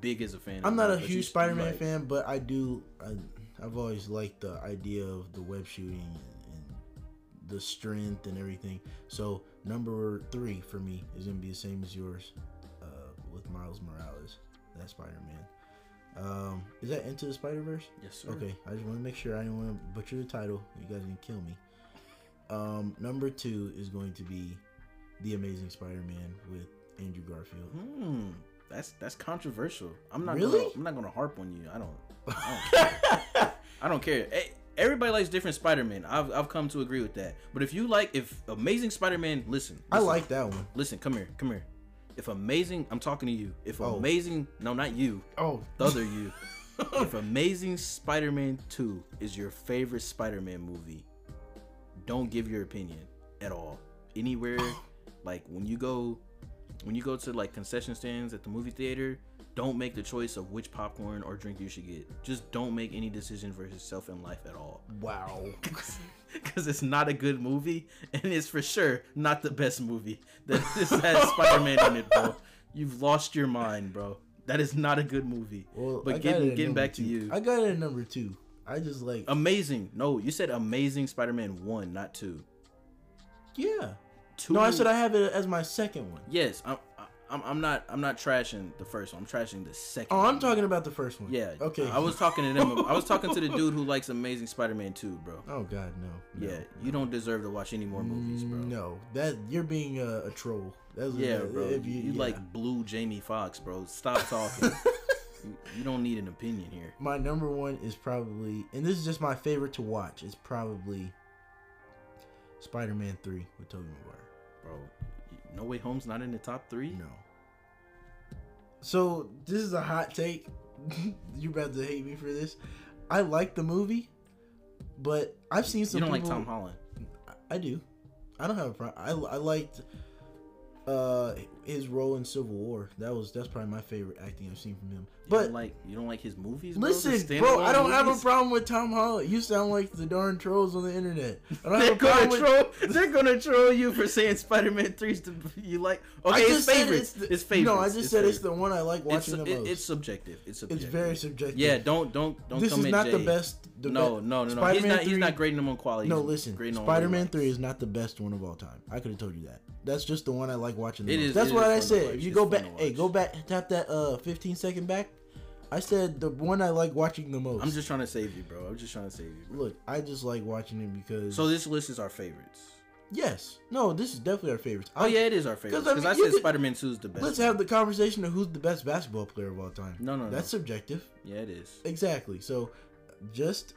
big as a fan. I'm not a huge Spider-Man like- fan, but I do. I, I've always liked the idea of the web shooting and, the strength and everything. So number three for me is gonna be the same as yours, uh, with Miles Morales. That Spider-Man. Um, is that Into the Spider Verse? Yes, sir. Okay, I just want to make sure I didn't want to butcher the title. You guys didn't kill me. Um, number two is going to be The Amazing Spider-Man with Andrew Garfield. Hmm. That's that's controversial. I'm not Really? gonna I'm not gonna harp on you. I don't I don't care. I don't care. Eh, Everybody likes different Spider-Man. I've, I've come to agree with that. But if you like, if Amazing Spider-Man, listen, I like that one. Listen, come here, come here. If Amazing, I'm talking to you. If Oh. Amazing, no, not you, Oh, the other you. if Amazing Spider-Man 2 is your favorite Spider-Man movie, don't give your opinion at all. Anywhere, like when you go, when you go to like concession stands at the movie theater, don't make the choice of which popcorn or drink you should get. Just don't make any decision for yourself in life at all. wow. Because it's not a good movie, and it's for sure not the best movie that this has Spider-Man in it, bro. You've lost your mind, bro. That is not a good movie. Well, but getting getting back two. to you, I got it at number two. I just like amazing. No, you said amazing Spider-Man one, not two. yeah. Two. No, I said I have it as my second one. yes. I'm, I'm, I'm not. I'm not trashing the first one. I'm trashing the second. Oh, I'm one. talking about the first one. Yeah. Okay. I was talking to them. I was talking to the dude who likes Amazing Spider-Man two, bro. Oh God, no. no. Yeah, you don't deserve to watch any more movies, bro. No, that you're being a, a troll. That's Yeah, that- bro. if You, yeah. like blue Jamie Foxx, bro. Stop talking. You, you don't need an opinion here, My number one is probably, and this is just my favorite to watch. It's probably Spider-Man Three with Tobey Maguire. No Way Home's not in the top three. No. So this is a hot take. You're about to hate me for this. I like the movie, but I've seen some. you don't like Tom Holland. I do. I don't have a problem. I, I liked uh his role in Civil War. That was that's probably my favorite acting I've seen from him. You But don't like you don't like his movies. bro? Listen, bro, I don't have a problem with Tom Holland. You sound like the darn trolls on the internet. I don't have They're gonna with troll. They're gonna troll you for saying Spider-Man Three's the you like. Okay, I it's just said favorites. the- It's favorites. No, I just said it's the one I like It's, watching the it- most. it's subjective. It's subjective. It's very subjective. Yeah, don't don't don't this come is at not Jay. the best. The no, no, no, no. He's Spider-Man not. He's 3 not grading them on quality. No, listen. grading on what he Spider-Man. Three is not the best one of all time. I could have told you that. That's just the one I like watching. The It most. is- That's it what I said. If you go back, hey, go back, tap that uh 15 second back. I said the one I like watching the most. I'm just trying to save you, bro. I'm just trying to save you. Bro. look. I just like watching it because. So this list is our favorites. yes, no, this is definitely our favorites. Oh I'm- yeah, it is our favorites 'Cause, I because mean, I, said Spider-Man Two is the best. Let's have the conversation of who's the best basketball player of all time. No, no, no. That's subjective. Yeah, it is. Exactly. So, just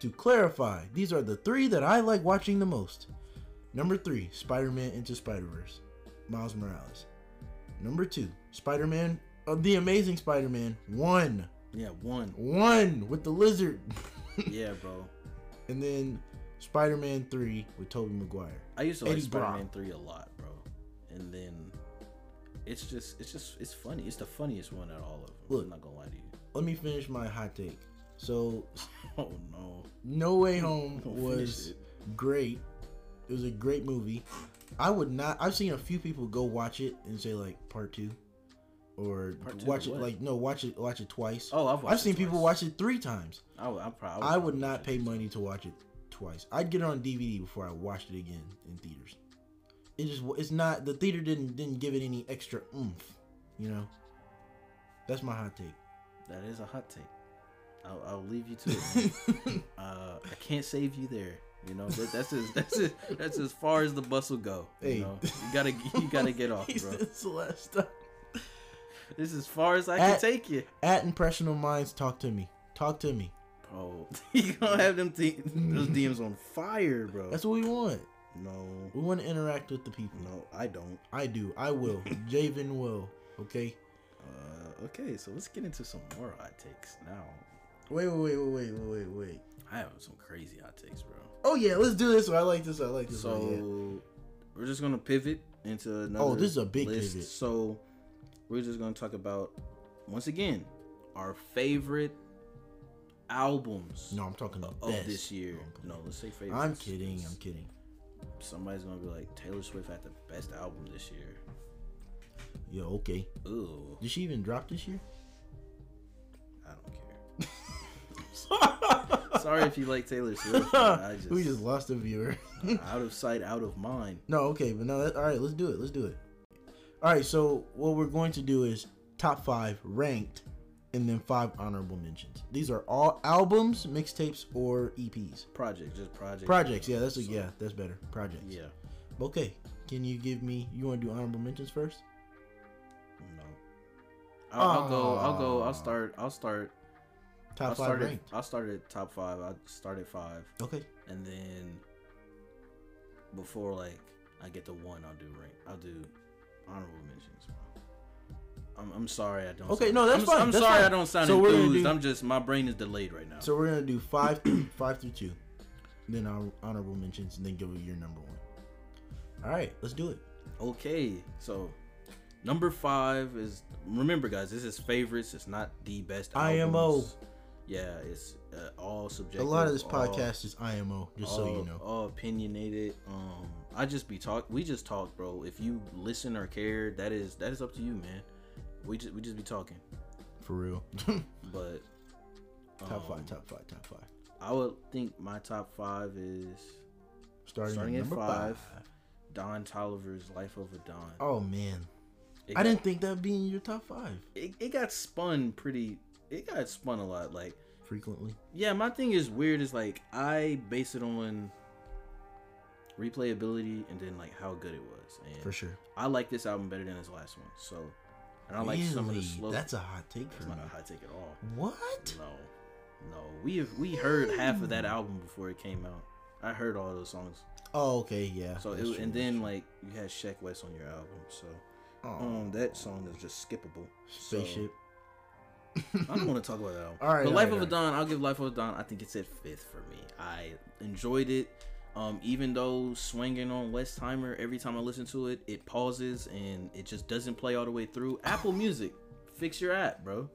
to clarify, these are the three that I like watching the most. Number three, Spider Man Into Spider Verse, Miles Morales. Number two, Spider Man, uh, The Amazing Spider Man 1. Yeah, one. 1 with the lizard. Yeah, bro. and then Spider Man 3 with Tobey Maguire. I used to like Brock. Spider-Man Three a lot, bro. And then it's just, it's just, it's funny. It's the funniest one out of all of them. Look. I'm not gonna lie to you. Let me finish my hot take. So, Oh no. No Way Home was great. It was a great movie. I would not. I've seen a few people go watch it and say like part two, or Part two watch it what? like no, watch it watch it twice. Oh, I've watched I've seen it people watch it three times. I would, I'm proud. I would not pay money to watch it twice. I'd get it on DVD before I watched it again in theaters. It just it's not the theater didn't didn't give it any extra oomph, you know. That's my hot take. That is a hot take. I'll, I'll leave you to it. uh, I can't save you there. You know that, that's as that's as, that's as far as the bus will go. You Hey. know, you gotta you gotta get off, bro. the last time. This is as far as I can take you, At impressional minds, talk to me. Talk to me. bro. you gonna have them D- those DMs on fire, bro. That's what we want. no, We want to interact with the people. no, I don't. I do. I will. Javen will. Okay. Uh, okay, so let's get into some more hot takes now. Wait, wait, wait, wait, wait, wait, wait. I have some crazy hot takes, bro. Oh yeah, let's do this. one. I like this. I like this. So one, yeah. we're just gonna pivot into another. Oh, this is a big list. pivot. So we're just gonna talk about once again our favorite albums No, I'm talking about of best. this year. No, No, let's say favorite. I'm kidding. I'm kidding. Somebody's gonna be like Taylor Swift had the best album this year. Yo, okay. Ooh, Did she even drop this year? I don't care. Sorry if you like Taylor Swift. I just, we just lost a viewer. out of sight, out of mind. no, okay, but no. That, all right, let's do it. Let's do it. All right. So what we're going to do is top five ranked, and then five honorable mentions. These are all albums, mixtapes, or EPs. Project, just project. Projects. Yeah, that's a, So, yeah, that's better. Projects. Yeah. Okay. Can you give me? You want to do honorable mentions first? No. I'll, I'll go. I'll go. I'll ah. start. I'll start. Top I'll five start. At, ranked. I'll start at top five. I'll start at five, Okay. and then before like I get to one, I'll do rank. I'll do honorable mentions. I'm, I'm sorry I don't. Okay, sound- no, that's I'm, fine, I'm that's sorry fine. I don't sound So we're enthused. do- I'm just my brain is delayed right now. So we're gonna do five, five through two, then our honorable mentions, and then give your number one. All right, let's do it. Okay, so number five is remember, guys. This is favorites. It's not the best. IMO. Yeah, it's uh, all subjective. A lot of this all- podcast is IMO, just so you know. all opinionated. Um, I just be talk. We just talk, bro. If you listen or care, that is that is up to you, man. We just we just be talking, For real. but top um, five, top five, top five. I would think my top five is Starting, starting at at five. five. Don Toliver's Life of a Don. Oh man, It I got- didn't think that'd be in your top five. It, it got spun pretty. It got spun a lot. Like Frequently. yeah, my thing is weird. Is like I base it on replayability and then like how good it was. And For sure. I like this album better than his last one. So and I like some of the slow. That's a hot take for That's me. not a hot take at all. What? No, no. We have we heard half of that album before it came out. I heard all those songs. Oh, okay, yeah. So it, true, and then true. like you had Sheck Wes on your album, so oh, um that song is just skippable. So, spaceship. I don't want to talk about that album. All right, but all Life right, of a Don, I'll give Life of a Don. I think it's at fifth for me. I enjoyed it. Um, even though swinging on Westheimer, every time I listen to it, it pauses and it just doesn't play all the way through. Apple Music, fix your app, bro.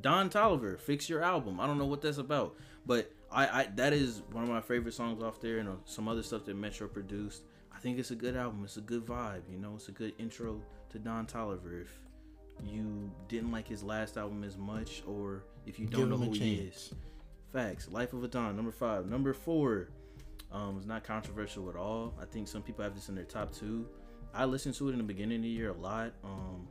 Don Toliver, fix your album. I don't know what that's about, but I, I that is one of my favorite songs off there, and uh, some other stuff that Metro produced. I think it's a good album. It's a good vibe. You know, it's a good intro to Don Toliver. If you didn't like his last album as much, or if you don't Give know who he is, facts. Life of a Don, number five. Number four, um, is not controversial at all. I think some people have this in their top two. I listened to it in the beginning of the year a lot. Um,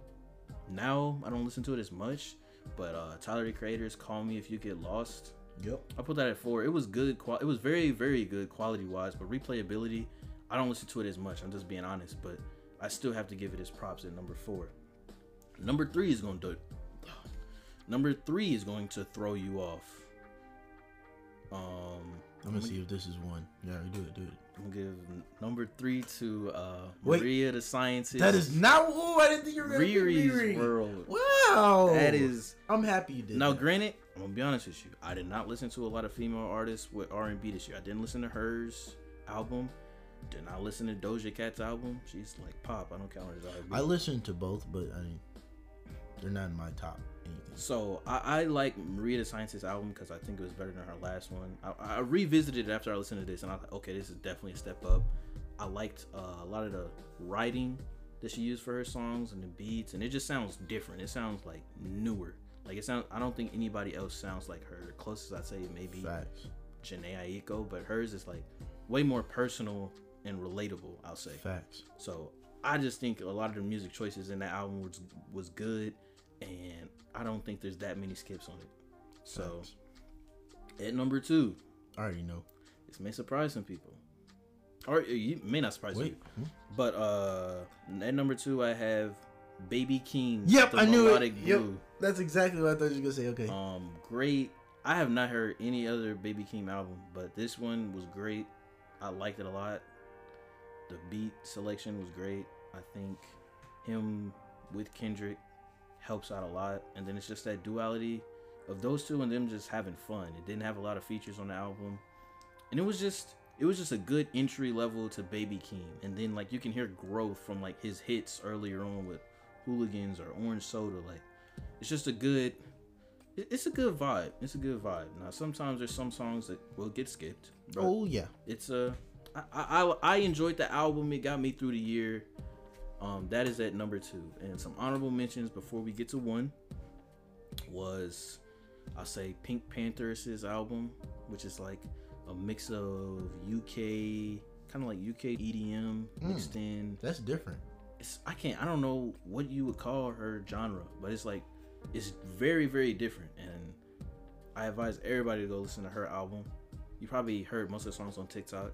now I don't listen to it as much, but uh, Tyler the Creator's "Call Me If You Get Lost." Yep. I put that at four. It was good. Qual- it was very, very good quality wise, but replayability, I don't listen to it as much. I'm just being honest, but I still have to give it its props at number four. Number three is going to. Number three is going to throw you off. Um, I'm gonna see if this is one. Yeah, do it, do it. I'm gonna give number three to uh, Wait. Mariah the Scientist. That is not. Oh, I didn't think you were gonna Riri's Riri. World. Wow. That is I'm happy you did. Now, that. granted, I'm gonna be honest with you. I did not listen to a lot of female artists with R&B this year. I didn't listen to hers album. Did not listen to Doja Cat's album. She's like pop. I don't count her as R&B. I listened to both, but I mean, they're not in my top anything. So I, I like Mariah the Scientist album because I think it was better than her last one. I, I revisited it after I listened to this, and I was like, okay, this is definitely a step up. I liked uh, a lot of the writing that she used for her songs and the beats, and it just sounds different. It sounds like newer. Like it sounds. I don't think anybody else sounds like her. The closest I'd say maybe Facts. Jhené Aiko, but hers is like way more personal and relatable. I'll say. Facts. So I just think a lot of the music choices in that album was was good, and I don't think there's that many skips on it. So Facts. at number two, I already know. this may surprise some people, or you may not surprise Wait. you. But uh, at number two, I have Baby Keem. Yep, The I knew it. Melodic Yep. Blue. That's exactly what I thought you were gonna say. Okay. Um, great. I have not heard any other Baby Keem album, but this one was great. I liked it a lot. The beat selection was great. I think him with Kendrick helps out a lot, and then it's just that duality of those two and them just having fun. It didn't have a lot of features on the album, and it was just it was just a good entry level to Baby Keem. and then like you can hear growth from like his hits earlier on with Hooligans or Orange Soda. Like it's just a good it's a good vibe. It's a good vibe. Now sometimes there's some songs that will get skipped. Oh yeah. it's a I, I I I enjoyed the album. It got me through the year. Um, that is at number two. And some honorable mentions before we get to one was I'll say PinkPantheress' album, which is like a mix of UK kind of like UK EDM mixed in That's different. it's I can't I don't know what you would call her genre, but it's like it's very very different and I advise everybody to go listen to her album. You probably heard most of the songs on TikTok.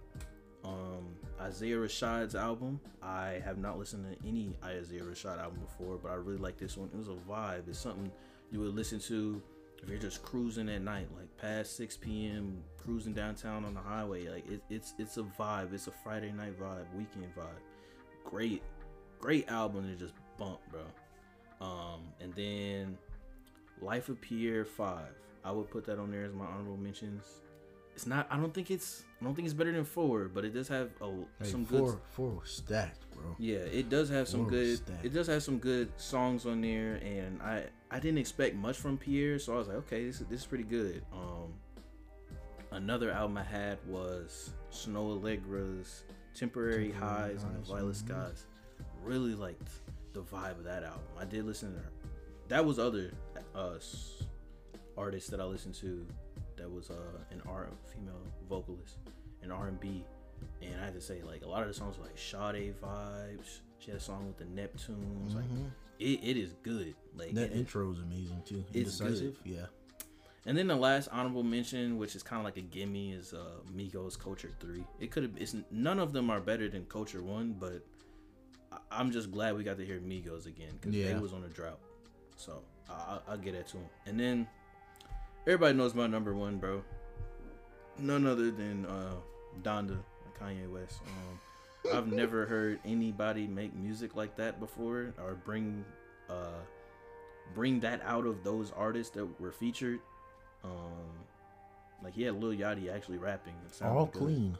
Um, Isaiah Rashad's album. I have not listened to any Isaiah Rashad album before, but I really like this one. It was a vibe. It's something you would listen to if you're just cruising at night, like past 6 p.m. cruising downtown on the highway. Like it, it's it's a vibe. It's a Friday night vibe, weekend vibe. Great, great album to just bump, bro. Um, and then Life of Pi'erre Five. I would put that on there as my honorable mentions. It's not. I don't think it's. I don't think it's better than four, but it does have some four, good. four stacked, bro. Yeah, it does have some Four good. stacked. It does have some good songs on there, and I I didn't expect much from Pi'erre, so I was like, okay, this is this is pretty good. Um, another album I had was Snoh Aalegra's Temporary Temporary Highs and the Violet. Skies. Really liked the vibe of that album. I did listen to her. That was other uh artists that I listened to. That was uh an R female vocalist, an R and B, and I had to say like a lot of the songs were like Sade vibes. She had a song with the Neptunes. Like Mhm. it, it is good. Like That intro is amazing too. It's Indecisive. Yeah. and then the last honorable mention, which is kind of like a gimme, is uh, Migos Culture Three. It could have. It's none of them are better than Culture One, but I- I'm just glad we got to hear Migos again because they was on a drought. So I, will get that to him. And then everybody knows my number one, bro. None other than uh, Donda, Kanye West. Um, I've never heard anybody make music like that before, or bring uh, bring that out of those artists that were featured. Um, like he had Lil Yachty actually rapping. All good. clean.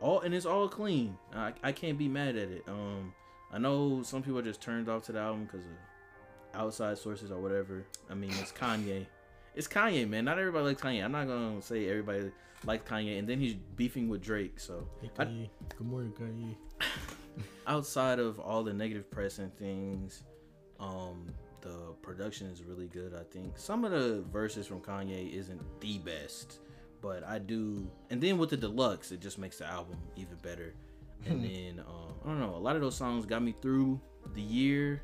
All and it's all clean. I, I can't be mad at it. Um, I know some people are just turned off to the album because of outside sources or whatever. I mean, it's Kanye. It's Kanye, man. Not everybody likes Kanye. I'm not gonna say everybody likes Kanye, and then he's beefing with Drake. So, hey, Kanye. I, good morning, Kanye. outside of all the negative press and things, um, the production is really good. I think some of the verses from Kanye isn't the best, but I do. And then with the deluxe, it just makes the album even better. And then um, I don't know, a lot of those songs got me through the year,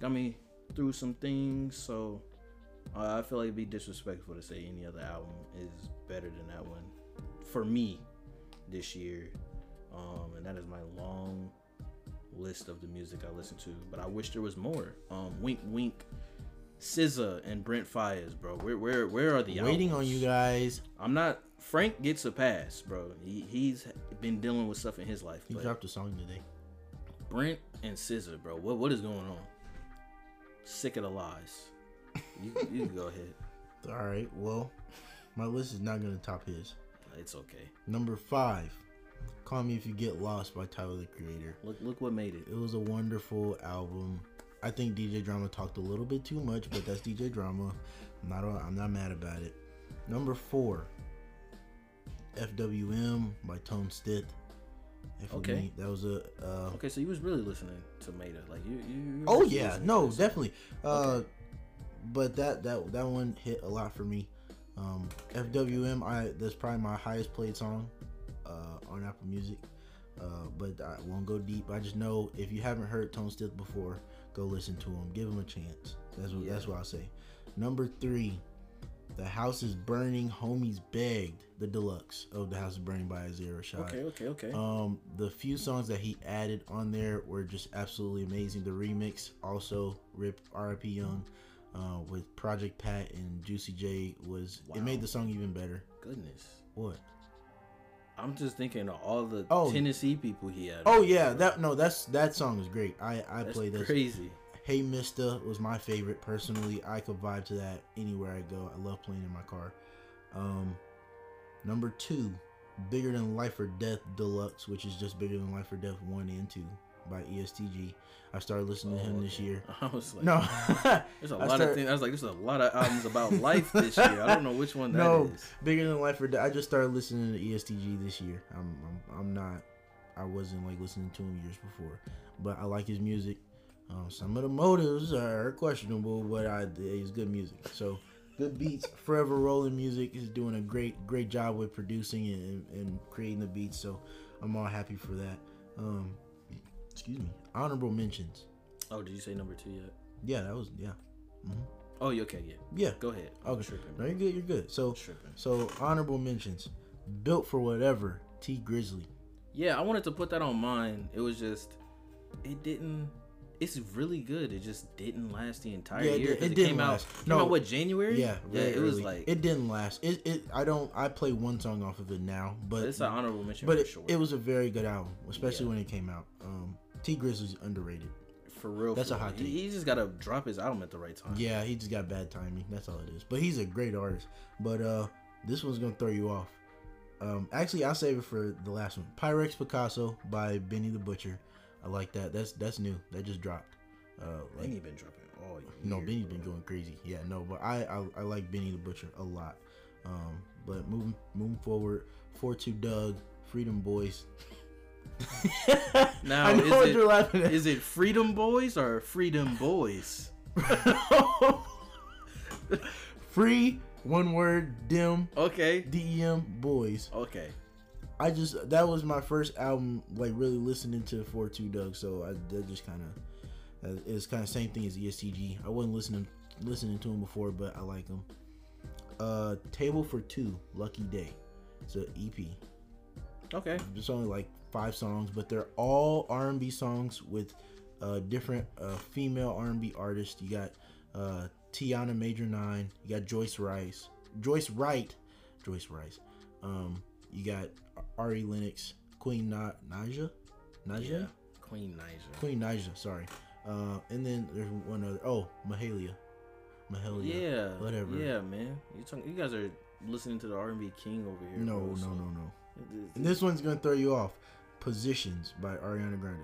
got me through some things. So uh, I feel like it'd be disrespectful to say any other album is better than that one for me this year. Um, and that is my long list of the music I listen to, but I wish there was more. Um, wink, wink. SZA and Brent Faiyaz, bro. Where, where, where are the waiting albums? on you guys? I'm not. Frank gets a pass, bro. He he's been dealing with stuff in his life. He dropped a song today. Brent and SZA, bro. What what is going on? Sick of the lies. You, you go ahead. All right. Well, my list is not gonna top his. It's okay. Number five. Call Me If You Get Lost by Tyler the Creator. Look look what made it. It was a wonderful album. I think DJ Drama talked a little bit too much, but that's DJ Drama. I'm not I'm not mad about it. Number four, FWM by Tone Stith. Okay, me, that was a. Uh, okay, so you was really listening to Maeta, like you. you, you oh yeah, no, definitely. Uh, okay. But that that that one hit a lot for me. Um, FWM, I that's probably my highest played song uh, on Apple Music. Uh, but I won't go deep. I just know if you haven't heard Tone Stith before, go listen to him. Give him a chance. That's what yeah. that's what I say. Number three, the house is burning. Homies begged the deluxe of the house is burning by Isaiah Rashad. Okay, okay, okay. Um, the few songs that he added on there were just absolutely amazing. The remix also rip R.I.P. Young. Uh, with Project Pat and Juicy J was wow. it made the song even better. Goodness. What? I'm just thinking of all the oh. Tennessee people he had. Oh yeah, that no, that's that song is great. I I that's play this crazy. Hey Mister was my favorite personally. I could vibe to that anywhere I go. I love playing in my car. Um, number two, Bigger Than Life or Death Deluxe, which is just Bigger Than Life or Death one and two by EST Gee. I started listening oh, to him okay. this year. I was like, no, there's a lot started, of things. I was like, there's a lot of albums about life this year. I don't know which one that no, is. bigger than life. Or I just started listening to EST Gee this year. I'm, I'm, I'm not. I wasn't like listening to him years before, but I like his music. Um, some of the motives are questionable, but I, it's good music. So good beats. Forever Rolling Music is doing a great, great job with producing and, and creating the beats. So I'm all happy for that. Um, excuse me, honorable mentions. Oh, did you say number two yet? Yeah, that was yeah. Mm-hmm. Oh, you okay? Yeah. Yeah. Go ahead. Okay. Tripping, no, you're good. You're good. So, Tripping. so honorable mentions. Built for whatever. Tee Grizzley. Yeah, I wanted to put that on mine. It was just, it didn't. It's really good. It just didn't last the entire yeah, year. It, it, it didn't came last. Out, no, out what January? Yeah, yeah. It early. was like it didn't last. It, it. I don't. I play one song off of it now, but it's an honorable mention. But it, sure. it was a very good album, especially yeah. when it came out. Um, Tee Grizzley's underrated. For real, that's for a hot take. He, he just gotta drop his album at the right time. Yeah, he just got bad timing. That's all it is. But he's a great artist. But uh, this one's gonna throw you off. Um, actually, I'll save it for the last one. Pyrex Picasso by Benny the Butcher. I like that. That's that's new. That just dropped. Uh, like, Benny been dropping all year. No, Benny's been going crazy. Yeah, no, but I I, I like Benny the Butcher a lot. Um, but moving moving forward, four two Dugg, Freedom Boys. now, is it, is it Freedom Boys or Freedom Boys? Free one word dim. Okay. D E M boys. Okay. I just that was my first album like really listening to Four Two Dugg, so I that just kind of uh, it's kind of same thing as EST Gee. I wasn't listening listening to him before, but I like him. Uh, Table for Two, Lucky Daye. It's an EP. Okay. It's only like five songs, but they're all R&B songs with uh, different uh, female R&B artists. You got uh, Tiana Major Nine. You got Joyce Wrice, Joyce Wright, Joyce Wrice. Um, you got Ari Lennox, Queen Na- Naija, Naija, Yeah. Queen Naija, Queen Naija. Sorry. Uh, and then there's one other. Oh, Mahalia. Mahalia. Yeah. whatever. Yeah, man. You talking, you guys are listening to the R&B king over here. No, bro, no, so- no, no. And this one's gonna throw you off. Positions by Ariana Grande.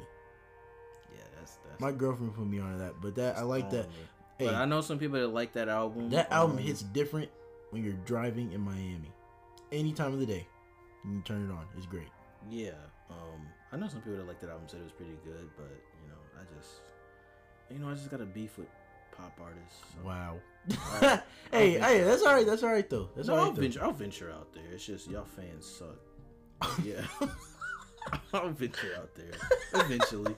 Yeah, that's that's. My girlfriend put me on that, but that I like that. Hey, But I know some people that like that album. that album um, hits different when you're driving in Miami. Any time of the day, you can turn it on. It's great. Yeah. Um, I know some people that like that album said it was pretty good, but you know, I just, you know, I just got a beef with pop artists. so- Wow. Alright. hey, hey, that's all right. That's all right though. That's No, all I'll though. venture. I'll venture out there. It's just y'all fans suck. Yeah. I'll venture out there eventually.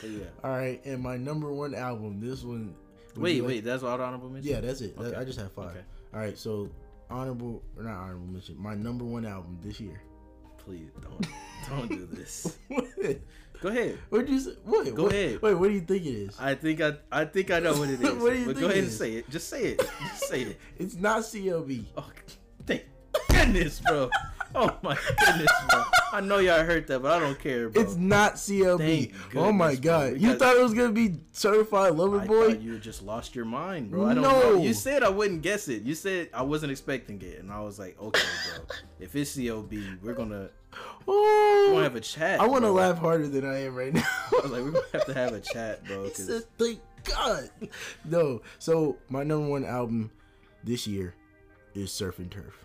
But yeah. All right, and my number one album. This one. Wait, like- wait. That's all honorable mention. Yeah, that's it. Okay. I just have five. Okay. All right, so honorable or not honorable mention. My number one album this year. Please don't don't do this. what? Go ahead. What'd you say? What? Go what- ahead. Wait, what do you think it is? I think I I think I know what it is. What do you but think go ahead and say it. Just say it. Just say it. It's not CLB. Oh, thank goodness, bro. Oh my goodness, bro. I know y'all heard that, but I don't care, bro. It's not CLB. Thank oh my goodness, bro. god. We You thought it was gonna be certified lover I boy? thought you just lost your mind, bro. I don't No. know. You said I wouldn't guess it. You said I wasn't expecting it, and I was like, okay, bro. If it's COB, we're gonna oh. we're oh, gonna have a chat. I want to laugh harder than I am right now. I was like, we're gonna have to have a chat, bro. He said, "Thank God." No. So my number one album this year is Surf and Turf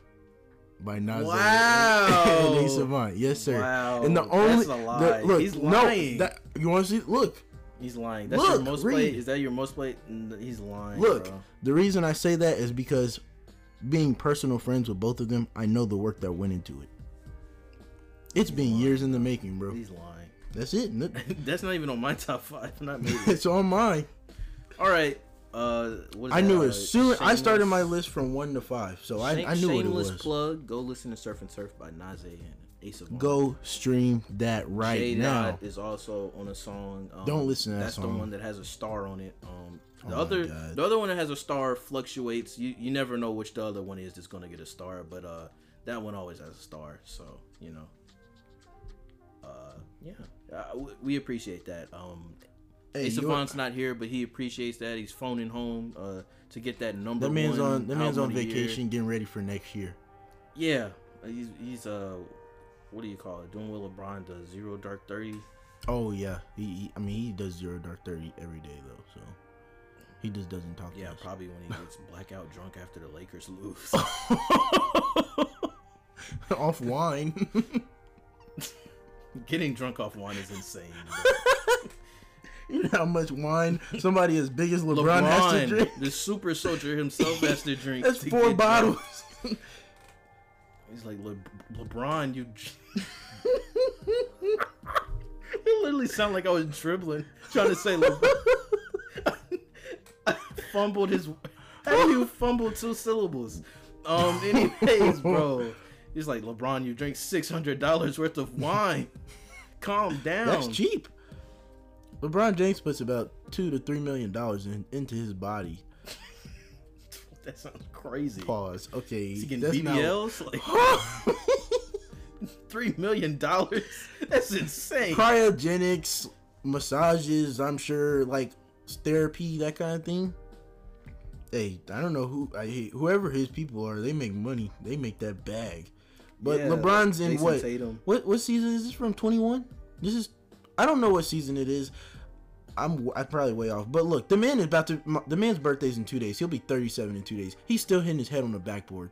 by Nas. Wow. and Savant. Yes, sir. Wow, And the only that's a lie. the- look, He's no, lying. that, you want to see? Look, He's lying. That's your Look, most read. played. Is that your most played? He's lying. look. bro. The reason I say that is because being personal friends with both of them, I know the work that went into it. It's been years in the making, bro. He's lying. That's it. That's not even on my top five. Not maybe. It's on mine. All right. Uh, what is I that? knew Uh, as soon. I started my list from one to five, so I, I knew what it shameless was. plug. Go listen to Surf and Surf by Naze and Ace of. Go stream that right J now. Dot is also on a song. Um, Don't listen to that That's song. the one that has a star on it. Um, the Oh other, the other one that has a star fluctuates. You you never know which the other one is that's gonna get a star, but uh, that one always has a star. So you know. Uh, yeah, uh, w- we appreciate that. Um, Hey, Savant's not here, but he appreciates that. He's phoning home uh, to get that number. that man's on. That man's on of the year. vacation, getting ready for next year. Yeah, he's he's uh, what do you call it? Doing what LeBron does, zero dark thirty. Oh yeah, he, he- I mean, he does zero dark thirty every day though, so he just doesn't talk. Yeah, probably when he gets blackout drunk after the Lakers lose. off wine. Getting drunk off wine is insane. You know how much wine somebody as big as LeBron, has to drink? the super soldier himself, has to drink. That's to four bottles. drunk. He's like Le- LeBron, you. it literally sounded like I was dribbling, trying to say LeBron. I fumbled his. How do you fumble two syllables? Um. Anyways, bro, he's like LeBron. You drink six hundred dollars worth of wine. Calm down. That's cheap. LeBron James puts about two to three million dollars in, into his body. That sounds crazy. Pause. Okay, Is he getting that's not- BBLs? Like three million dollars? That's insane. cryogenics, massages. I'm sure, like therapy, that kind of thing. Hey, I don't know who, I, whoever his people are, they make money. They make that bag. But Yeah, LeBron's in Jayson what? Tatum. What what season is this from? 21. This is. I don't know what season it is. I'm I'm probably way off. But look, the man is about to. The man's birthday's in two days. He'll be 37 in two days. He's still hitting his head on the backboard.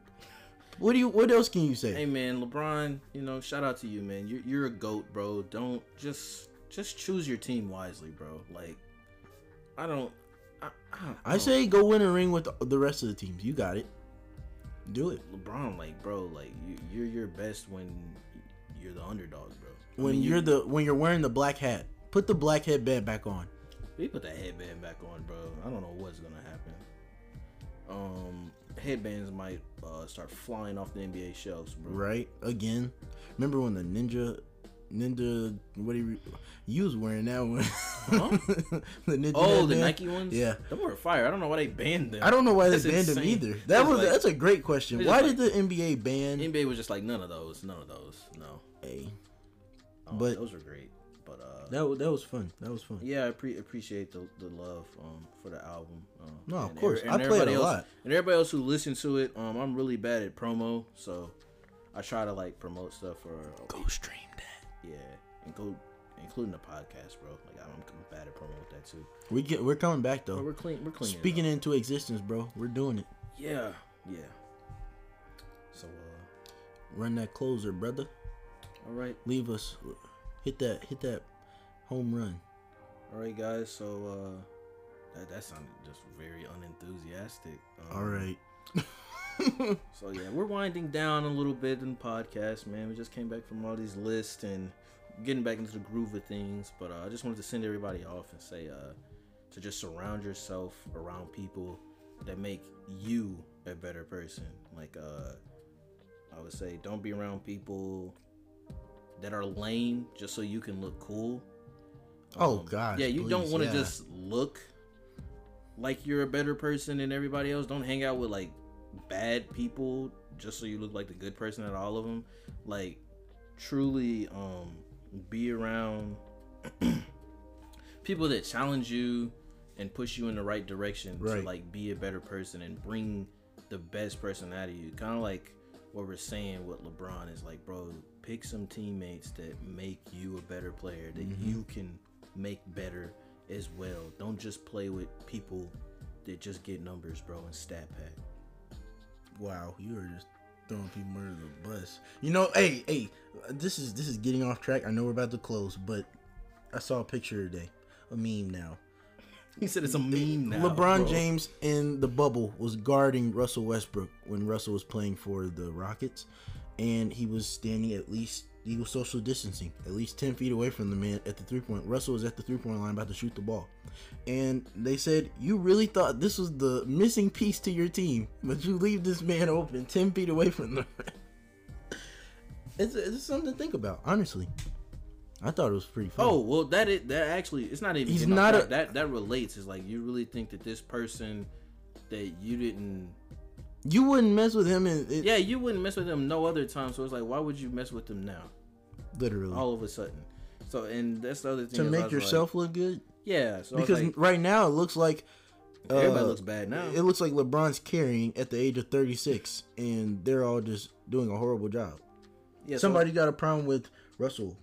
What do you? What else can you say? Hey man, LeBron, you know, shout out to you, man. You're you're a goat, bro. Don't just just choose your team wisely, bro. Like, I don't. I, I, I say go win a ring with the rest of the teams. You got it. Do it. LeBron, like, bro, like you, you're your best when you're the underdog, bro. I When mean, you're the when you're wearing the black hat, put the black headband back on. We put that headband back on, bro. I don't know what's gonna happen. Um, headbands might uh, start flying off the NBA shelves, bro. Right again. Remember when the ninja, ninja, what you? You was wearing that one. Huh? the Ninja Oh, the. Nike ones. Yeah. them were fire. I don't know why they banned them. I don't know why That's they banned them either. That was like- that's a great question. Why just did the NBA ban? NBA was just like none of those, none of those. No, Hey, Um, But- those were great. But that wa- that was fun. That was fun. yeah, I pre- appreciate the, the love um for the album. Um, No, of course. every- I and play it a else, lot. And everybody else who listened to it, um, I'm really bad at promo, so I try to like promote stuff for Go stream that. yeah, and go including the podcast, bro. Like I'm, I'm bad at promo with that too. We get we're coming back But though. we're clean. We're clean. Speaking into existence, bro. We're doing it. Yeah, yeah. So uh, Run that closer, brother. all right, Leave us. Hit that. Hit that home run. all right, guys. So uh, that that sounded just very unenthusiastic. Um, All right. So yeah, we're winding down a little bit in the podcast, man. We just came back from all these lists and getting back into the groove of things. But uh, I just wanted to send everybody off and say uh, to just surround yourself around people that make you a better person. Like uh, I would say, don't be around people that are lame just so you can look cool. Oh, Um, gosh, yeah, you don't want to yeah. just look like you're a better person than everybody else. Don't hang out with like bad people just so you look like the good person at all of them. Like truly um be around people that challenge you and push you in the right direction Right. to like be a better person and bring the best person out of you. Kind of like what we're saying with LeBron is like, bro, pick some teammates that make you a better player that you can make better as well. Don't just play with people that just get numbers, bro, and stat pack. Wow, you are just throwing people under the bus. You know, hey, hey, this is this is getting off track. I know we're about to close, but I saw a picture today, a meme now. He said it's a meme now. LeBron bro. James in the bubble was guarding Russell Westbrook when Russell was playing for the Rockets, and he was standing at least he was social distancing, at least ten feet away from the man at the three point. Russell was at the three point line about to shoot the ball, and they said, "You really thought this was the missing piece to your team, but you leave this man open ten feet away from the it's, it's something to think about, honestly. I thought it was pretty funny. Oh well, that it that actually it's not even. He's not a- that that relates. Is like you really think that this person that you didn't. You wouldn't mess with him, and it, Yeah, you wouldn't mess with him no other time. So it's like, why would you mess with them now? literally All of a sudden. So and that's the other thing. to make was like- yourself look good. yeah. So because like, right now it looks like uh, everybody looks bad now. It looks like LeBron's carrying at the age of 36, and they're all just doing a horrible job. yeah, so- Somebody got a problem with Russell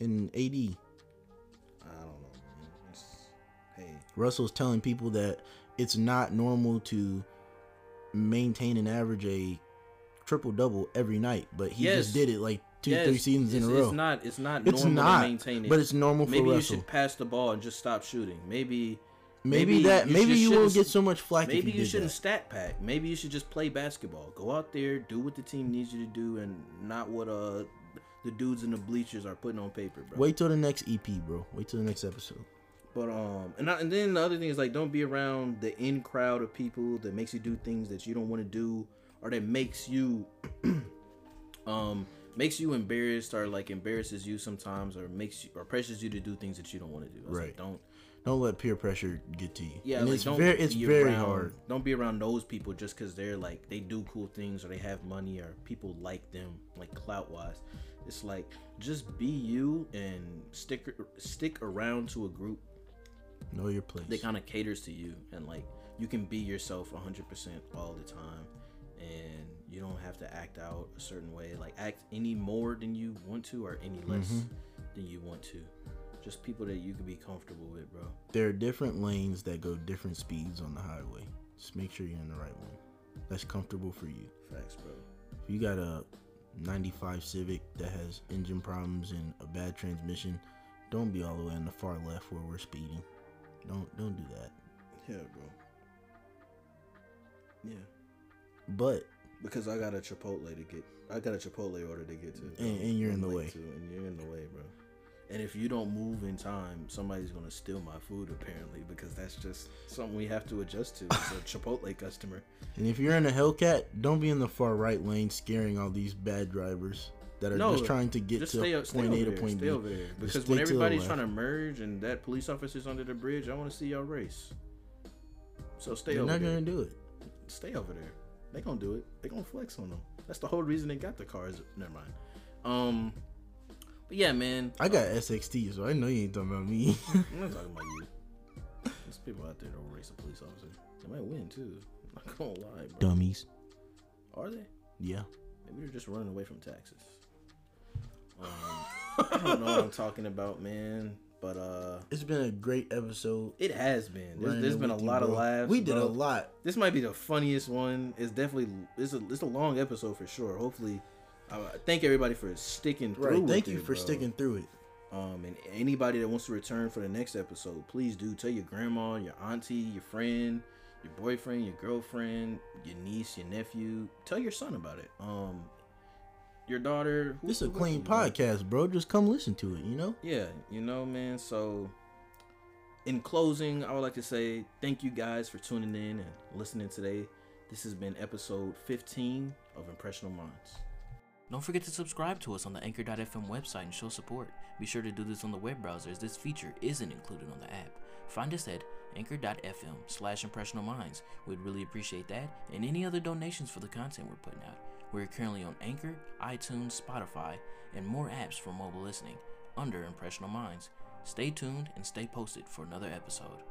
in AD. I don't know. It's, hey, Russell's telling people that it's not normal to maintain and average a triple double every night, but he Yes. just did it like two, yes, three seasons in a row. It's not. It's not. It's normal not, to maintain it. but it's normal for maybe you should pass the ball and just stop shooting. Maybe. maybe, that maybe you won't get so much flack Maybe if you, you shouldn't that. stat pack. Maybe you should just play basketball. Go out there, do what the team needs you to do, and not what uh the dudes in the bleachers are putting on paper, bro. Wait till the next EP, bro. Wait till the next episode. But um, and I, and then the other thing is like, don't be around the in crowd of people that makes you do things that you don't want to do, or that makes you, um, makes you embarrassed, or like embarrasses you sometimes, or makes you or pressures you to do things that you don't want to do. Was like, Right. don't. Don't let peer pressure get to you. Yeah, and like, it's very it's very around- hard. Don't be around those people just because they're like they do cool things or they have money or people like them, like clout wise. It's like just be you and stick stick around to a group Know your place. that kind of caters to you and like you can be yourself 100% all the time and you don't have to act out a certain way like act any more than you want to or any less Mm-hmm. than you want to just people that you can be comfortable with bro there are different lanes that go different speeds on the highway. Just make sure you're in the right one. That's comfortable for you. facts bro If you got a 95 Civic that has engine problems and a bad transmission, don't be all the way on the far left where we're speeding. Don't don't do that. yeah bro yeah But because I got a Chipotle to get. I got a Chipotle order to get to. And- and you're in I'm the way. to, and you're in the way, bro. And if you don't move in time, somebody's gonna steal my food apparently because that's just something we have to adjust to as a Chipotle customer. and if you're in a Hellcat, don't be in the far right lane scaring all these bad drivers. That are No, just trying to get to stay, point A to there. point B. over there. Just Because when everybody's trying to merge and that police officer's under the bridge, I want to see y'all race. So stay They're over there. They're not gonna do it. Stay over there. They gonna do it. They gonna flex on them. That's the whole reason they got the cars. Never mind. Um, but yeah, man. I got SXT, so I know you ain't talking about me. I'm not talking about you. There's people out there that will race a police officer. They might win too. I'm not gonna lie, bro. Dummies. Are they? Yeah. Maybe they're just running away from taxes. Um, I don't know what I'm talking about, man. But uh, It's been a great episode. it has been. There's, there's been a with you, lot of laughs. We did bro. a lot. This might be the funniest one. It's definitely it's a it's a long episode for sure. Hopefully, I I thank everybody for sticking through. Right. Thank you it, for bro. sticking through it. Um, and anybody that wants to return for the next episode, please do tell your grandma, your auntie, your friend, your boyfriend, your girlfriend, your niece, your nephew. Tell your son about it. Um, your daughter. who- This is a clean who- podcast, bro. Just come listen to it, you know? Yeah, you know, man. So, in closing, I would like to say thank you guys for tuning in and listening today. This has been episode 15 of Impressional Minds. Don't forget to subscribe to us on the Anchor.fm website and show support. Be sure to do this on the web browser as this feature isn't included on the app. Find us at anchor.fm slash impressional minds. We'd really appreciate that and any other donations for the content we're putting out. We're currently on Anchor, iTunes, Spotify, and more apps for mobile listening under Impressional Minds. Stay tuned and stay posted for another episode.